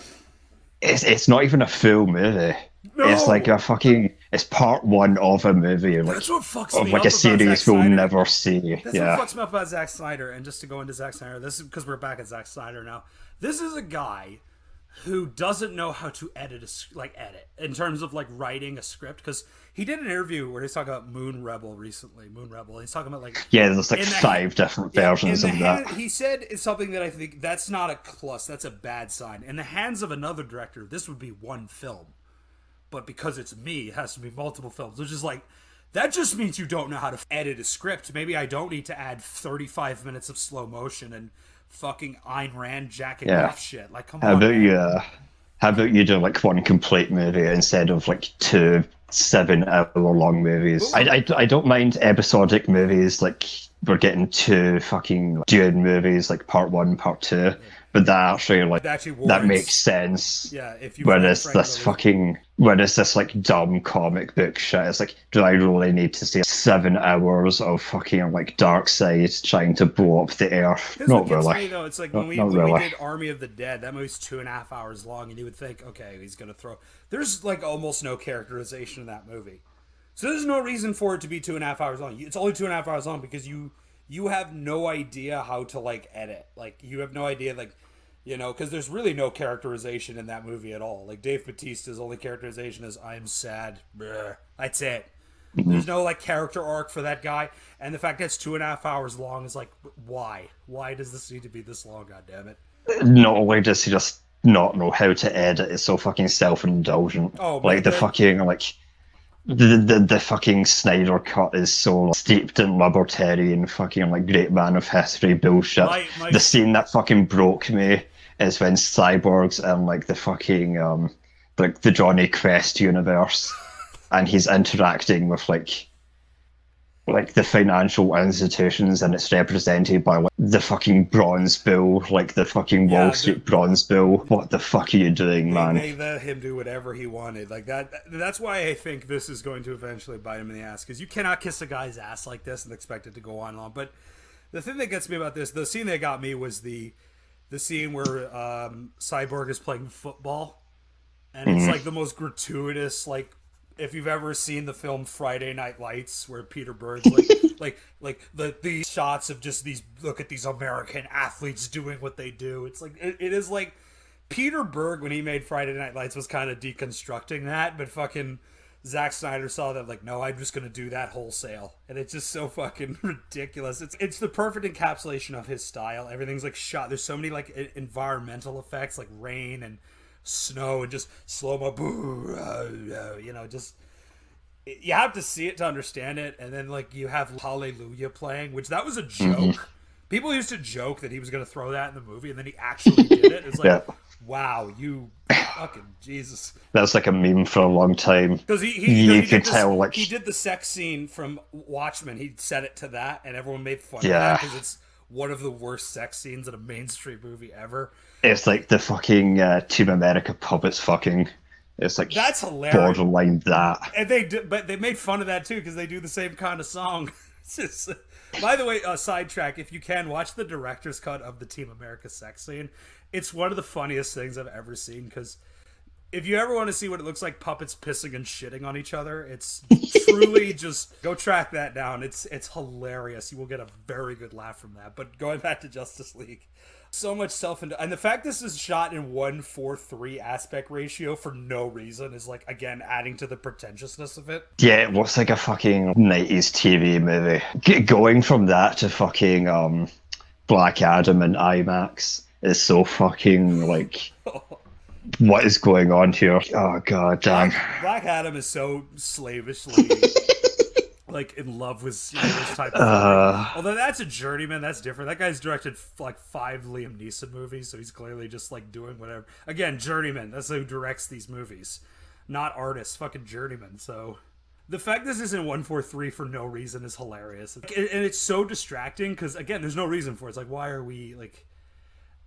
it's it's not even a full movie. It's like a fucking. It's part one of a movie, like That's what fucks of me like up a about series we'll never see. That's yeah, what fucks me up about Zack Snyder. And just to go into Zack Snyder, this is because we're back at Zack Snyder now. This is a guy who doesn't know how to edit a like edit in terms of like writing a script because he did an interview where he's talking about Moon Rebel recently. Moon Rebel. He's talking about like yeah. There's like in the- five different versions of the that. hand- he said it's something that I think that's not a plus. That's a bad sign. In the hands of another director, this would be one film, but because it's me, it has to be multiple films. Which is like that just means you don't know how to edit a script. Maybe I don't need to add 35 minutes of slow motion and fucking Ayn Rand jacking Yeah. off shit. Like, come How on. about man. you? Uh, how about you do like one complete movie instead of like two seven-hour-long movies? I, I, I don't mind episodic movies. Like we're getting two fucking Dune movies, like part one, part two. But that actually like That actually that makes sense. Yeah, if you Whereas this Miller's- fucking whereas this like dumb comic book shit, it's like, do I really need to see seven hours of fucking like Darkseid trying to blow up the earth? Not really. me though. It's like when we when we really. did Army of the Dead, that movie's two and a half hours long, and you would think, okay, he's gonna throw. There's like almost no characterization in that movie, so there's no reason for it to be two and a half hours long. It's only two and a half hours long because you you have no idea how to like edit. Like you have no idea like. You know, because there's really no characterization in that movie at all. Like Dave Batista's only characterization is "I'm sad." Bleh. That's it. Mm-hmm. There's no like character arc for that guy, and the fact that it's two and a half hours long is like, why? Why does this need to be this long? God damn it! not only does he just not know how to edit, it's so fucking self-indulgent. Oh, like the fucking like the, the the fucking Snyder cut is so steeped in libertarian fucking like great man of history bullshit. My- my- The scene that fucking broke me is when Cyborg's in like the fucking um like the Jonny Quest universe, and he's interacting with like like the financial institutions and it's represented by like the fucking bronze bill, like the fucking Yeah, Wall the- Street bronze bill. What the fuck are you doing, man? They let him do whatever he wanted. Like that. That's why I think this is going to eventually bite him in the ass because you cannot kiss a guy's ass like this and expect it to go on long. But the thing that gets me about this, the scene that got me was the the scene where um, Cyborg is playing football, and it's Mhm. like the most gratuitous. Like if you've ever seen the film Friday Night Lights, where Peter Berg like <laughs> like like the the shots of just these look at these American athletes doing what they do. It's like it, it is like Peter Berg when he made Friday Night Lights was kind of deconstructing that, but fucking. Zack Snyder saw that like, no, I'm just gonna do that wholesale, and it's just so fucking <laughs> ridiculous. It's it's the perfect encapsulation of his style. Everything's like shot. There's so many like environmental effects, like rain and snow, and just slow mo, uh, uh, you know, just you have to see it to understand it. And then like you have Hallelujah playing, which that was a joke. Mhm. People used to joke that he was gonna throw that in the movie, and then he actually did it. It's like, <laughs> Yeah. Wow, you <sighs> fucking Jesus. That's like a meme for a long time. Because he, he, you, know, he could this- tell, like, he did the sex scene from Watchmen. He set it to that, and everyone made fun Yeah. of that because it's one of the worst sex scenes in a mainstream movie ever. it's like the fucking uh, Team America puppets fucking. It's like That's hilarious. borderline that. And they did, but they made fun of that too because they do the same kind of song. <laughs> It's just- by the way, uh, sidetrack. If you can watch the director's cut of the Team America sex scene, it's one of the funniest things I've ever seen. Because if you ever want to see what it looks like puppets pissing and shitting on each other, it's <laughs> truly just go track that down. It's it's hilarious. You will get a very good laugh from that. But going back to Justice League, so much self and and the fact this is shot in one four three aspect ratio for no reason is like again adding to the pretentiousness of it. Yeah, it looks like a fucking 90s TV movie. G- going from that to fucking um, Black Adam and IMAX is so fucking like. <laughs> What is going on here? Oh god damn. Black Adam is so slavishly like in love with this type of Uh. thing. Although that's a journeyman, that's different. That guy's directed f- like five Liam Neeson movies, so he's clearly just like doing whatever. Again, journeyman. That's who directs these movies, not artists. Fucking journeyman. So the fact this isn't one four three for no reason is hilarious, and and it's so distracting because again, there's no reason for it. It's like why are we like.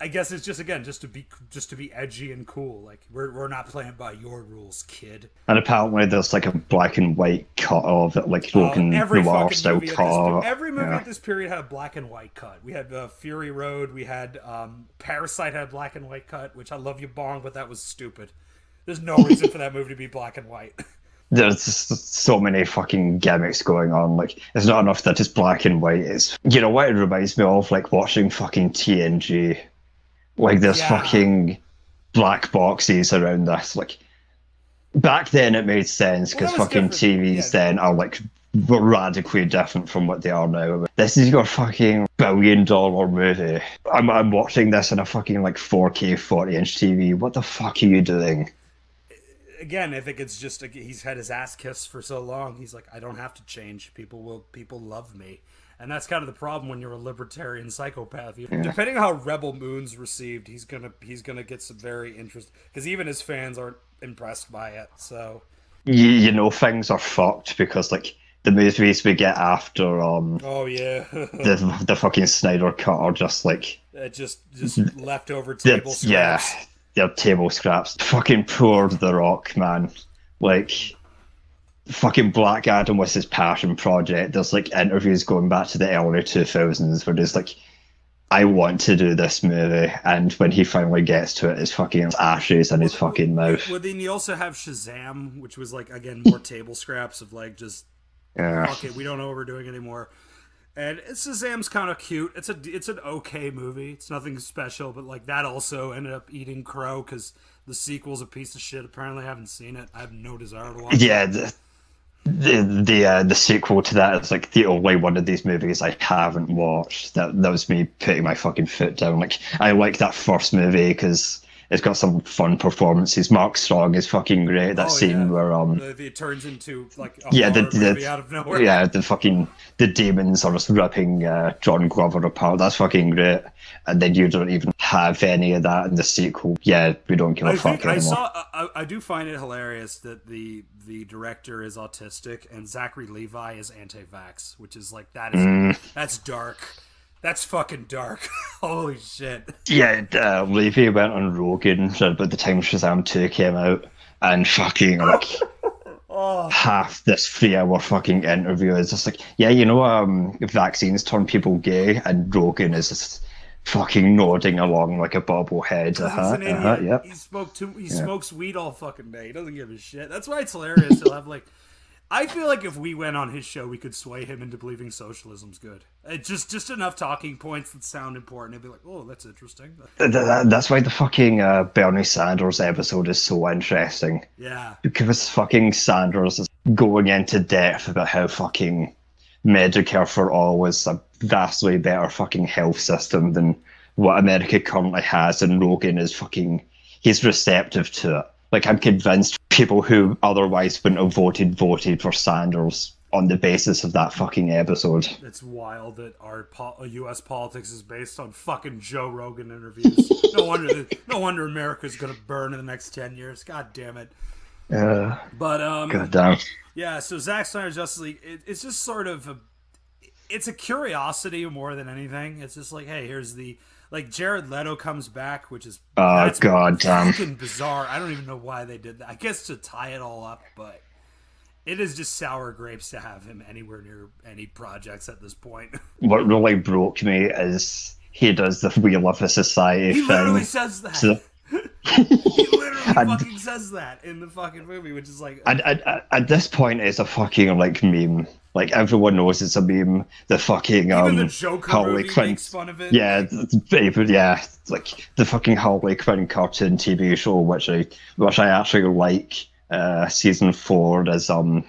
I guess it's just again just to be just to be edgy and cool. Like we're we're not playing by your rules, kid. And apparently there's like a black and white cut of it, like Logan Uh, every Noir fucking style movie at this, cut. every movie Yeah. at this period had a black and white cut. We had uh, Fury Road. We had um, Parasite had a black and white cut, which I love you Bong, but that was stupid. There's no reason for that movie to be black and white. <laughs> There's just so many fucking gimmicks going on. Like, it's not enough that it's black and white. It's you know what it reminds me of, like watching fucking TNG. Like there's Yeah. fucking black boxes around this. Like back then, it made sense because was fucking. TVs then are like radically different from what they are now. This is your fucking billion dollar movie. I'm I'm watching this on a fucking like 4K 40 inch TV. What the fuck are you doing? Again, I think it's just he's had his ass kissed for so long. He's like, I don't have to change. People will people love me. And that's kind of the problem when you're a libertarian psychopath. Yeah. Depending on how Rebel Moon's received, he's gonna he's gonna get some very interest because even his fans aren't impressed by it. So you, you know things are fucked because like the movies we get after um Oh yeah, <laughs> the the fucking Snyder cut are just like it just just leftover table it's- yeah scraps. they're table scraps. Fucking poor The Rock man, like fucking Black Adam was his passion project. There's like interviews going back to the early two thousands where there's like. I want to do this movie, and when he finally gets to it, it's fucking ashes in his fucking mouth. Well, then you also have Shazam, which was like again more table scraps of like just Yeah. fuck it, we don't know what we're doing anymore. And Shazam's kind of cute. It's a it's an okay movie. It's nothing special, but like that also ended up eating crow because the sequel's a piece of shit. Apparently, I haven't seen it. I have no desire to watch. Yeah, it. The the uh, the sequel to that is like the only one of these movies I haven't watched. That that was me putting my fucking foot down. Like I like that first movie because it's got some fun performances. Mark Strong is fucking great. That Oh, scene yeah. where um The- it turns into like a yeah the, the movie out of nowhere. yeah the fucking the demons are just ripping uh, John Glover apart. That's fucking great. And then you don't even have any of that in the sequel. Yeah, we don't give a I fuck think I saw. I, I do find it hilarious that the the director is autistic and Zachary Levi is anti-vax, which is like that is Mm. that's dark. That's fucking dark. <laughs> Holy shit. Yeah, uh, Levi went on Rogan about the time Shazam 2 came out and fucking like <laughs> half this three-hour fucking interview is just like, yeah, you know, um, vaccines turn people gay, and Rogan is just fucking nodding along like a bobblehead. He's Uh-huh, idiot. uh-huh, yep. He smoked too. He smokes weed all fucking day. He doesn't give a shit. That's why it's hilarious. He'll have like. I feel like if we went on his show, we could sway him into believing socialism's good. It just just enough talking points that sound important. He'd be like, "Oh, that's interesting." Th- th- That's why the fucking uh, Bernie Sanders episode is so interesting. Yeah, because fucking Sanders is going into depth about how fucking Medicare for all is a vastly better fucking health system than what America currently has, and Rogan is fucking he's receptive to it. Like I'm convinced people who otherwise wouldn't have voted voted for Sanders on the basis of that fucking episode. it's wild that our po- uh, U.S. politics is based on fucking Joe Rogan interviews. <laughs> no wonder. That, no wonder America's gonna burn in the next ten years. God damn it. Uh, But um, God damn. Yeah, so Zack Snyder's Justice League, it, it's just sort of a, it's a curiosity more than anything. It's just like, hey, here's the like Jared Leto comes back, which is Oh, God damn. fucking bizarre. I don't even know why they did that. I guess to tie it all up, but it is just sour grapes to have him anywhere near any projects at this point. <laughs> What really broke me is he does the Wheel of a Society he thing. literally says that. So- he literally <laughs> And- fucking says that in the fucking movie, which is like, at, at, at- at this point it's a fucking like meme. Like everyone knows it's a meme. The fucking um even the Joker Harley movie Quinn makes fun of it. yeah paper yeah like the fucking Harley Quinn cartoon TV show which I which I actually like uh season four is um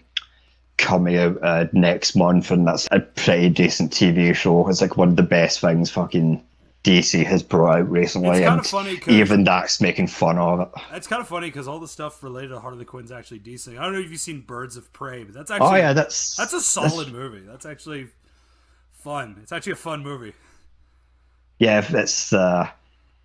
coming out uh, next month and that's a pretty decent TV show. It's like one of the best things fucking DC has brought out recently It's and funny even that's making fun of it It's kind of funny because all the stuff related to heart of Harley Quinn's actually decent. I don't know if you've seen Birds of Prey, but that's actually oh yeah that's that's a solid movie. That's actually fun. It's actually a fun movie. yeah, it's uh,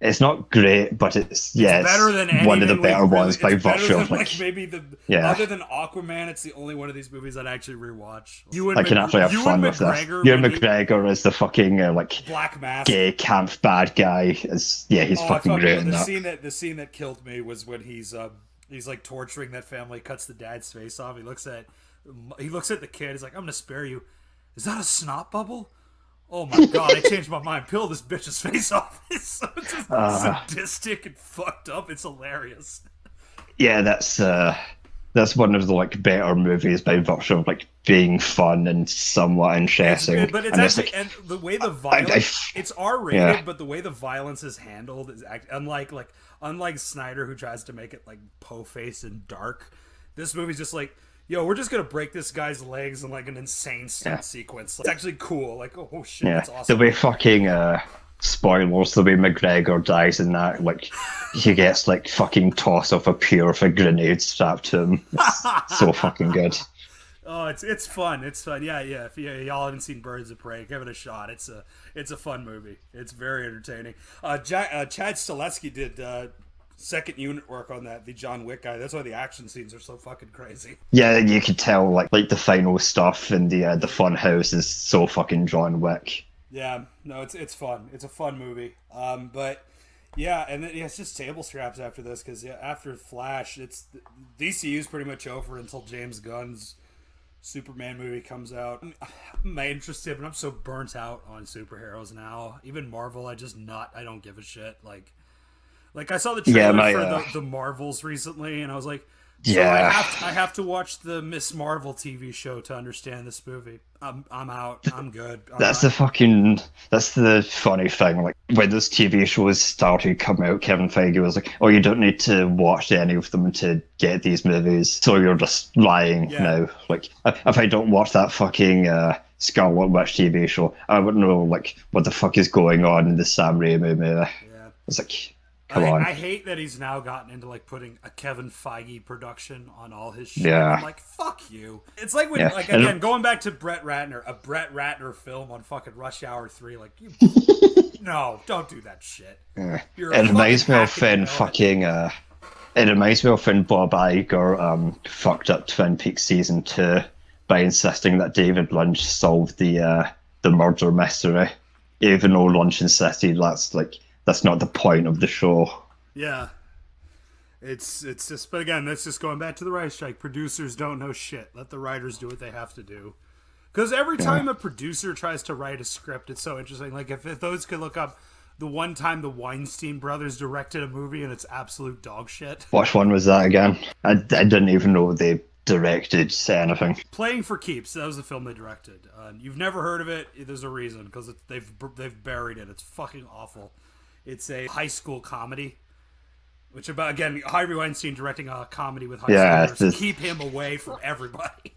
it's not great, but it's yeah, it's better than one of the like, better really- ones by virtue of like, like maybe the Yeah. other than Aquaman. It's the only one of these movies that I actually rewatch. You and I can actually have fun with this. McGregor, Ewan when he- McGregor is the fucking uh, like Black Mask. gay camp bad guy. Is yeah, he's Oh, fucking great the that. scene that the scene that killed me was when he's um he's like torturing that family, cuts the dad's face off. He looks at he looks at the kid. He's like, "I'm gonna spare you." Is that a snot bubble? Oh my god! I changed my mind. Peel this bitch's face off. <laughs> It's so just Uh. sadistic and fucked up. It's hilarious. Yeah, that's uh, that's one of the like better movies by virtue of like being fun and somewhat interesting. but it's and actually like, and the way the violence I- it's R rated, yeah. but the way the violence is handled is act, unlike like unlike Snyder who tries to make it like po faced and dark. This movie's just like, yo, we're just gonna break this guy's legs in like an insane stunt Yeah. sequence. It's actually cool. Like, oh, shit, yeah, that's awesome. the be fucking uh, spoilers, the way McGregor dies in that, like he gets like fucking tossed off a pier with a grenade strapped to him. It's so <laughs> fucking good. Oh, it's it's fun. It's fun. Yeah, yeah. If y'all haven't seen Birds of Prey, give it a shot. It's a it's a fun movie. It's very entertaining. Uh, uh Chad Stahelski did uh, second unit work on that. The John Wick guy. That's why the action scenes are so fucking crazy. Yeah, you could tell like like the final stuff in the uh, the fun house is so fucking John Wick. Yeah, no, it's it's fun. It's a fun movie. Um, but yeah, and then, yeah, it's just table scraps after this because yeah, after Flash, it's DCU's pretty much over until James Gunn's Superman movie comes out. I'm, I'm interested, but I'm so burnt out on superheroes now. Even Marvel, I just not. I don't give a shit. Like, like I saw the trailer Yeah, my, for uh, the, the Marvels recently, and I was like, so I Yeah. have, to, I have to watch the Miss Marvel TV show to understand this movie. I'm I'm out. I'm good. I'm That's the fucking. That's the funny thing. Like when this TV shows started coming out, Kevin Feige was like, "Oh, you don't need to watch any of them to get these movies, so you're just lying Yeah. now." Like if I don't watch that fucking uh, Scarlet Witch TV show, I wouldn't know like what the fuck is going on in the Sam Raimi movie. Yeah. It's like, come I, on. I hate that he's now gotten into like putting a Kevin Feige production on all his shit. Yeah. I'm like, fuck you. It's like when, Yeah. like, And- again, going back to Brett Ratner, a Brett Ratner film on fucking Rush Hour 3. Like, you. <laughs> no, don't do that shit. Yeah. You're It reminds me of hack and you when know it. fucking uh, it reminds me of when Bob Iger um fucked up Twin Peaks season two by insisting that David Lynch solved the uh the murder mystery, even though Lynch insisted that's like that's not the point of the show. Yeah. It's it's just, but again, that's just going back to the writer strike. Producers don't know shit. Let the writers do what they have to do. Because every time a producer tries to write a script, it's so interesting. Like if, if those could look up the one time the Weinstein brothers directed a movie and it's absolute dog shit. <laughs> Which one was that again? I, I didn't even know they directed say anything. Playing for Keeps. That was the film they directed. Uh, you've never heard of it. There's a reason because they've they've buried it. It's fucking awful. It's a high school comedy, which about again Harvey Weinstein directing a comedy with high Yeah, schoolers. this- Keep him away from everybody.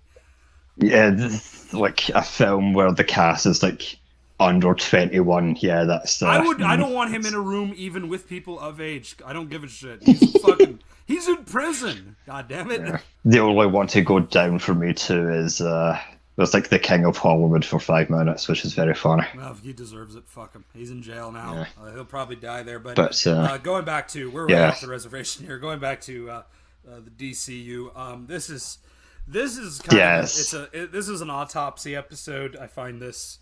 Yeah, this, like a film where the cast is like under twenty one. Yeah, that's. Uh, I would. I don't want him in a room even with people of age. I don't give a shit. He's fucking. <laughs> He's in prison. God damn it. The only one to go down for me too is uh, was like the King of Hollywood for five minutes, which is very funny. Well, he deserves it. Fuck him. He's in jail now. Yeah. Uh, he'll probably die there. But, But, uh, uh, going back to we're yeah. right off the reservation here. Going back to uh, uh, the DCU. Um, this is this is kind Yes. of it's a it, this is an autopsy episode. I find this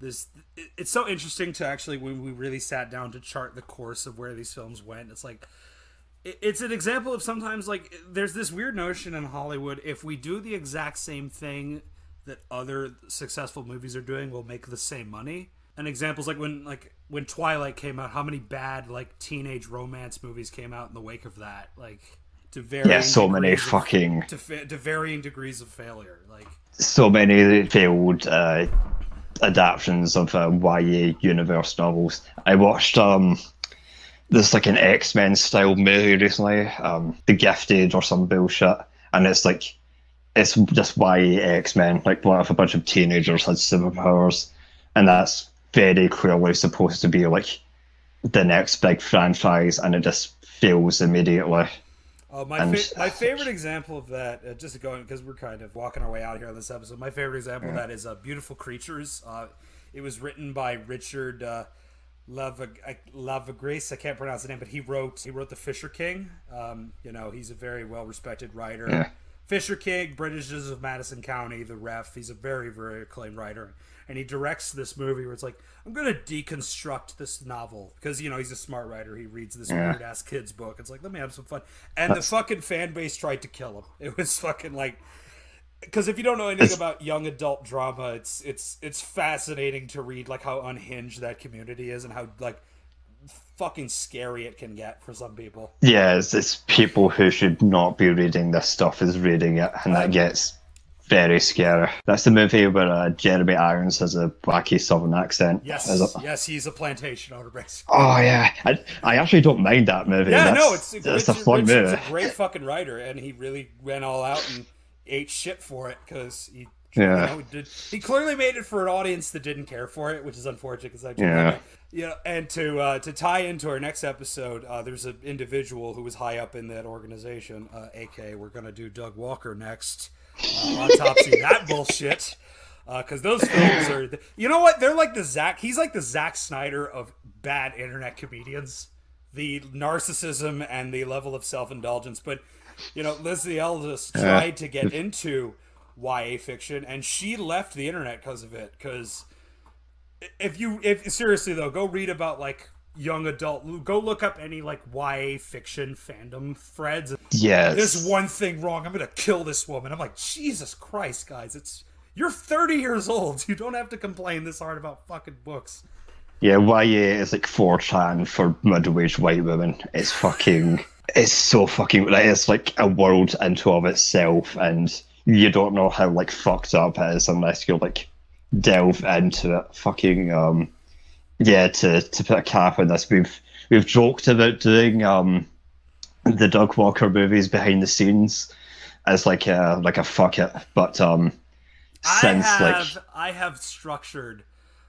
this it, it's so interesting to actually when we really sat down to chart the course of where these films went. It's like it's an example of sometimes like there's this weird notion in Hollywood if we do the exact same thing that other successful movies are doing, we'll make the same money. And examples like when like when Twilight came out, how many bad like teenage romance movies came out in the wake of that? Like to varying Yeah, so many of- fucking- to, fa- to varying degrees of failure. Like So many failed uh, adaptions of uh, YA universe novels. I watched um, there's like an X Men style movie recently, um, The Gifted or some bullshit, and it's like it's just why X Men. Like what if a bunch of teenagers had superpowers, and that's very clearly supposed to be like the next big franchise, and it just fails immediately. Oh, my And- fa- my favorite example of that, uh, just going because we're kind of walking our way out here on this episode. My favorite example of that is uh, "Beautiful Creatures." Uh, it was written by Richard uh, Lavag- Lavagris. I can't pronounce the name, but he wrote he wrote The Fisher King. Um, you know, he's a very well respected writer. Yeah. Fisher King, Bridges of Madison County, the ref. He's a very, very acclaimed writer. And he directs this movie where it's like, I'm going to deconstruct this novel. Because, you know, he's a smart writer. He reads this Yeah. weird ass kid's book. It's like, let me have some fun. And the fucking fan base tried to kill him. <laughs> It was fucking like. Because if you don't know anything about young adult drama, it's it's it's fascinating to read like how unhinged that community is and how like fucking scary it can get for some people. Yeah, it's, it's people who should not be reading this stuff is reading it, and that gets very scary. That's the movie where uh, Jeremy Irons has a wacky southern accent. Yes, yes, he's a plantation owner, basically. Oh yeah, I, I actually don't mind that movie. Yeah, that's, no, it's it's Richard, a fun Richard's movie. a great fucking writer, and he really went all out and ate shit for it because he. Yeah. You know, did, he clearly made it for an audience that didn't care for it, which is unfortunate because I Yeah. yeah, and to uh, to tie into our next episode, uh, there's an individual who was high up in that organization, uh, aka we're gonna do Doug Walker next, uh, autopsy that <laughs> bullshit, because those films are, you know what? They're like the Zach. He's like the Zack Snyder of bad internet comedians. The narcissism and the level of self indulgence, but you know, Lindsay Ellis tried to get into YA fiction, and she left the internet because of it. Because if you if seriously though go read about like young adult go look up any like YA fiction fandom threads Yes. there's one thing wrong I'm gonna kill this woman I'm like Jesus Christ guys it's you're 30 years old you don't have to complain this hard about fucking books Yeah, YA is like 4chan for middle-aged white women. It's fucking, it's so fucking, like, it's like a world into of itself, and you don't know how like fucked up it is unless you like delve into it. Fucking, um, yeah. To to put a cap on this, we've we've joked about doing um the Doug Walker movies behind the scenes as like a like a fuck it, but um since I like have I have structured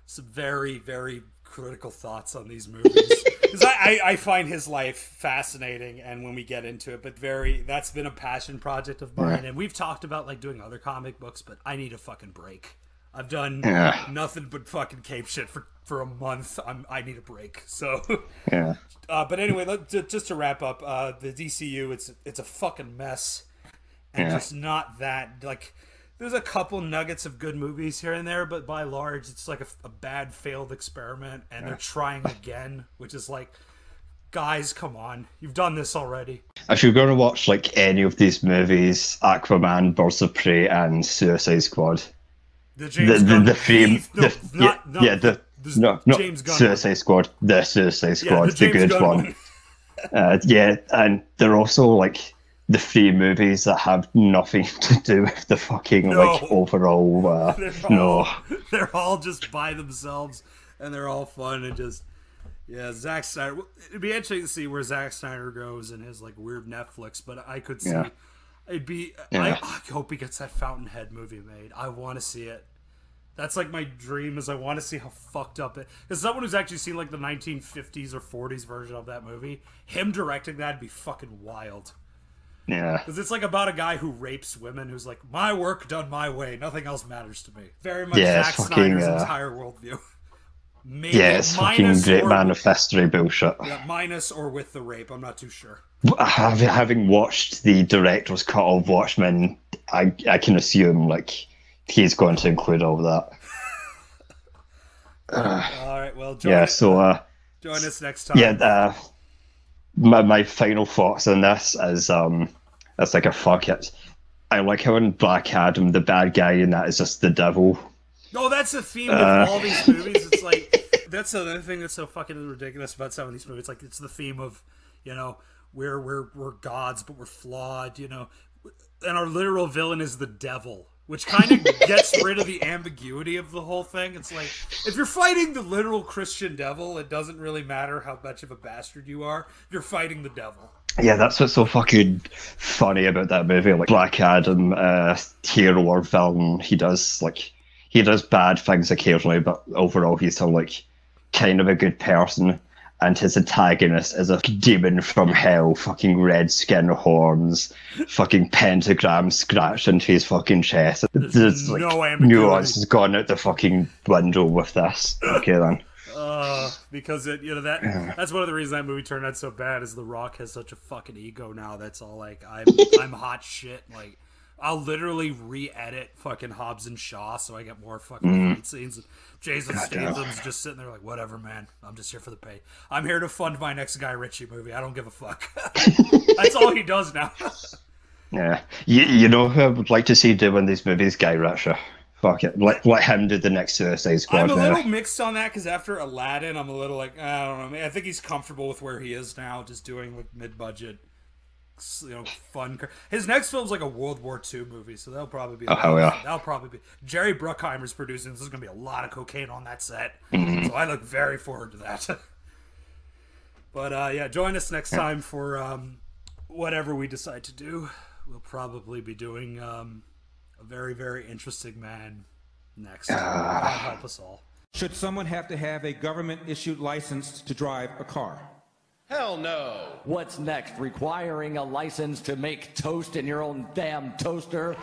some very very critical thoughts on these movies <laughs> because I, I I find his life fascinating and when we get into it, but very that's been a passion project of mine and we've talked about like doing other comic books, but I need a fucking break. I've done Yeah. nothing but fucking cape shit for for a month. I'm I need a break. So. <laughs> yeah. Uh, but anyway, let, ju- just to wrap up, uh, the DCU it's it's a fucking mess, and Yeah. just not that like. There's a couple nuggets of good movies here and there, but by large, it's like a, a bad failed experiment, and they're trying again, which is like, guys, come on, you've done this already. if you're going to watch like any of these movies, Aquaman, Birds of Prey, and Suicide Squad, The the James the, Gunn. the frame, no, the, not, yeah, not, yeah, the no, no, James Gunn. Suicide Squad, the Suicide Yeah, Squad, the the, good Gunn one. Uh, yeah, and they're also like the few movies that have nothing <laughs> to do with the fucking like overall. Uh, <laughs> They're no, they're all just by themselves, and they're all fun and just yeah. Zack Snyder. It'd be interesting to see where Zack Snyder goes in his like weird Netflix, but I could see Yeah. it'd be. Yeah. I, I hope he gets that Fountainhead movie made. I want to see it. That's like my dream is I want to see how fucked up it. As someone who's actually seen like the 1950s or 40s version of that movie, him directing that'd be fucking wild. Yeah, Because it's like about a guy who rapes women who's like, my work done my way. Nothing else matters to me. Very much Yeah, Zack fucking, Snyder's uh, entire worldview. <laughs> Maybe yeah, it's fucking great or- manifesto bullshit. Yeah, minus or with the rape. I'm not too sure. Having having watched the director's cut of Watchmen, I I can assume like he's going to include all of that. <laughs> All right, well, join, Yeah, so uh, join us next time. yeah, uh, my my final thoughts on this is um, it's like a fuck it. I like how in Black Adam the bad guy in that is just the devil. No, that's the theme of Uh. all these movies. It's <laughs> like that's another thing that's so fucking ridiculous about some of these movies. Like it's the theme of, you know, we're we're we're gods, but we're flawed. You know, and our literal villain is the devil, which kind of <laughs> gets rid of the ambiguity of the whole thing. It's like if you're fighting the literal Christian devil, it doesn't really matter how much of a bastard you are. You're fighting the devil. Yeah, that's what's so fucking funny about that movie. Like Black Adam, uh, hero or villain, he does like he does bad things occasionally, but overall he's still like kind of a good person. And his antagonist is a demon from hell, fucking red skin, horns, fucking pentagram scratched into his fucking chest. There's, like no nuance has gone out the fucking window with this. Okay then. Uh, because it, you know that that's one of the reasons that movie turned out so bad is The Rock has such a fucking ego now. That's all like I'm <laughs> I'm hot shit. Like I'll literally re-edit fucking Hobbs and Shaw so I get more fucking mm-hmm. fight scenes. And Jason. Statham's just sitting there like, whatever, man. I'm just here for the pay. I'm here to fund my next Guy Ritchie movie. I don't give a fuck. <laughs> that's all he does now. <laughs> Yeah. You, you know who I would like to see doing these movies? Guy Ritchie. Fuck it. Let, let him do the next Suicide Squad I'm a now. little mixed on that because after Aladdin, I'm a little like I don't know. I, I think he's comfortable with where he is now, just doing like mid-budget, you know, fun. car- His next film's like a World War II movie, so that'll probably be. a Oh, lot hell yeah. That'll probably be. Jerry Bruckheimer's producing. This is gonna be a lot of cocaine on that set, Mm-hmm. so I look very forward to that. <laughs> but uh, yeah, join us next time for um, whatever we decide to do. We'll probably be doing um, a very very interesting man next. Ah. God help us all. Should someone have to have a government issued license to drive a car? Hell no. What's next? Requiring a license to make toast in your own damn toaster?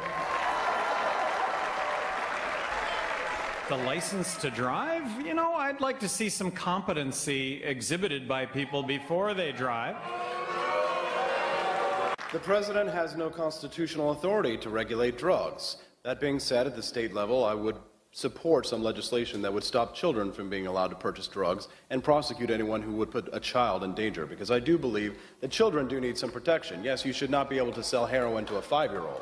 The license to drive? You know, I'd like to see some competency exhibited by people before they drive. The president has no constitutional authority to regulate drugs. That being said, at the state level, I would support some legislation that would stop children from being allowed to purchase drugs and prosecute anyone who would put a child in danger, because I do believe that children do need some protection. Yes, you should not be able to sell heroin to a five year old,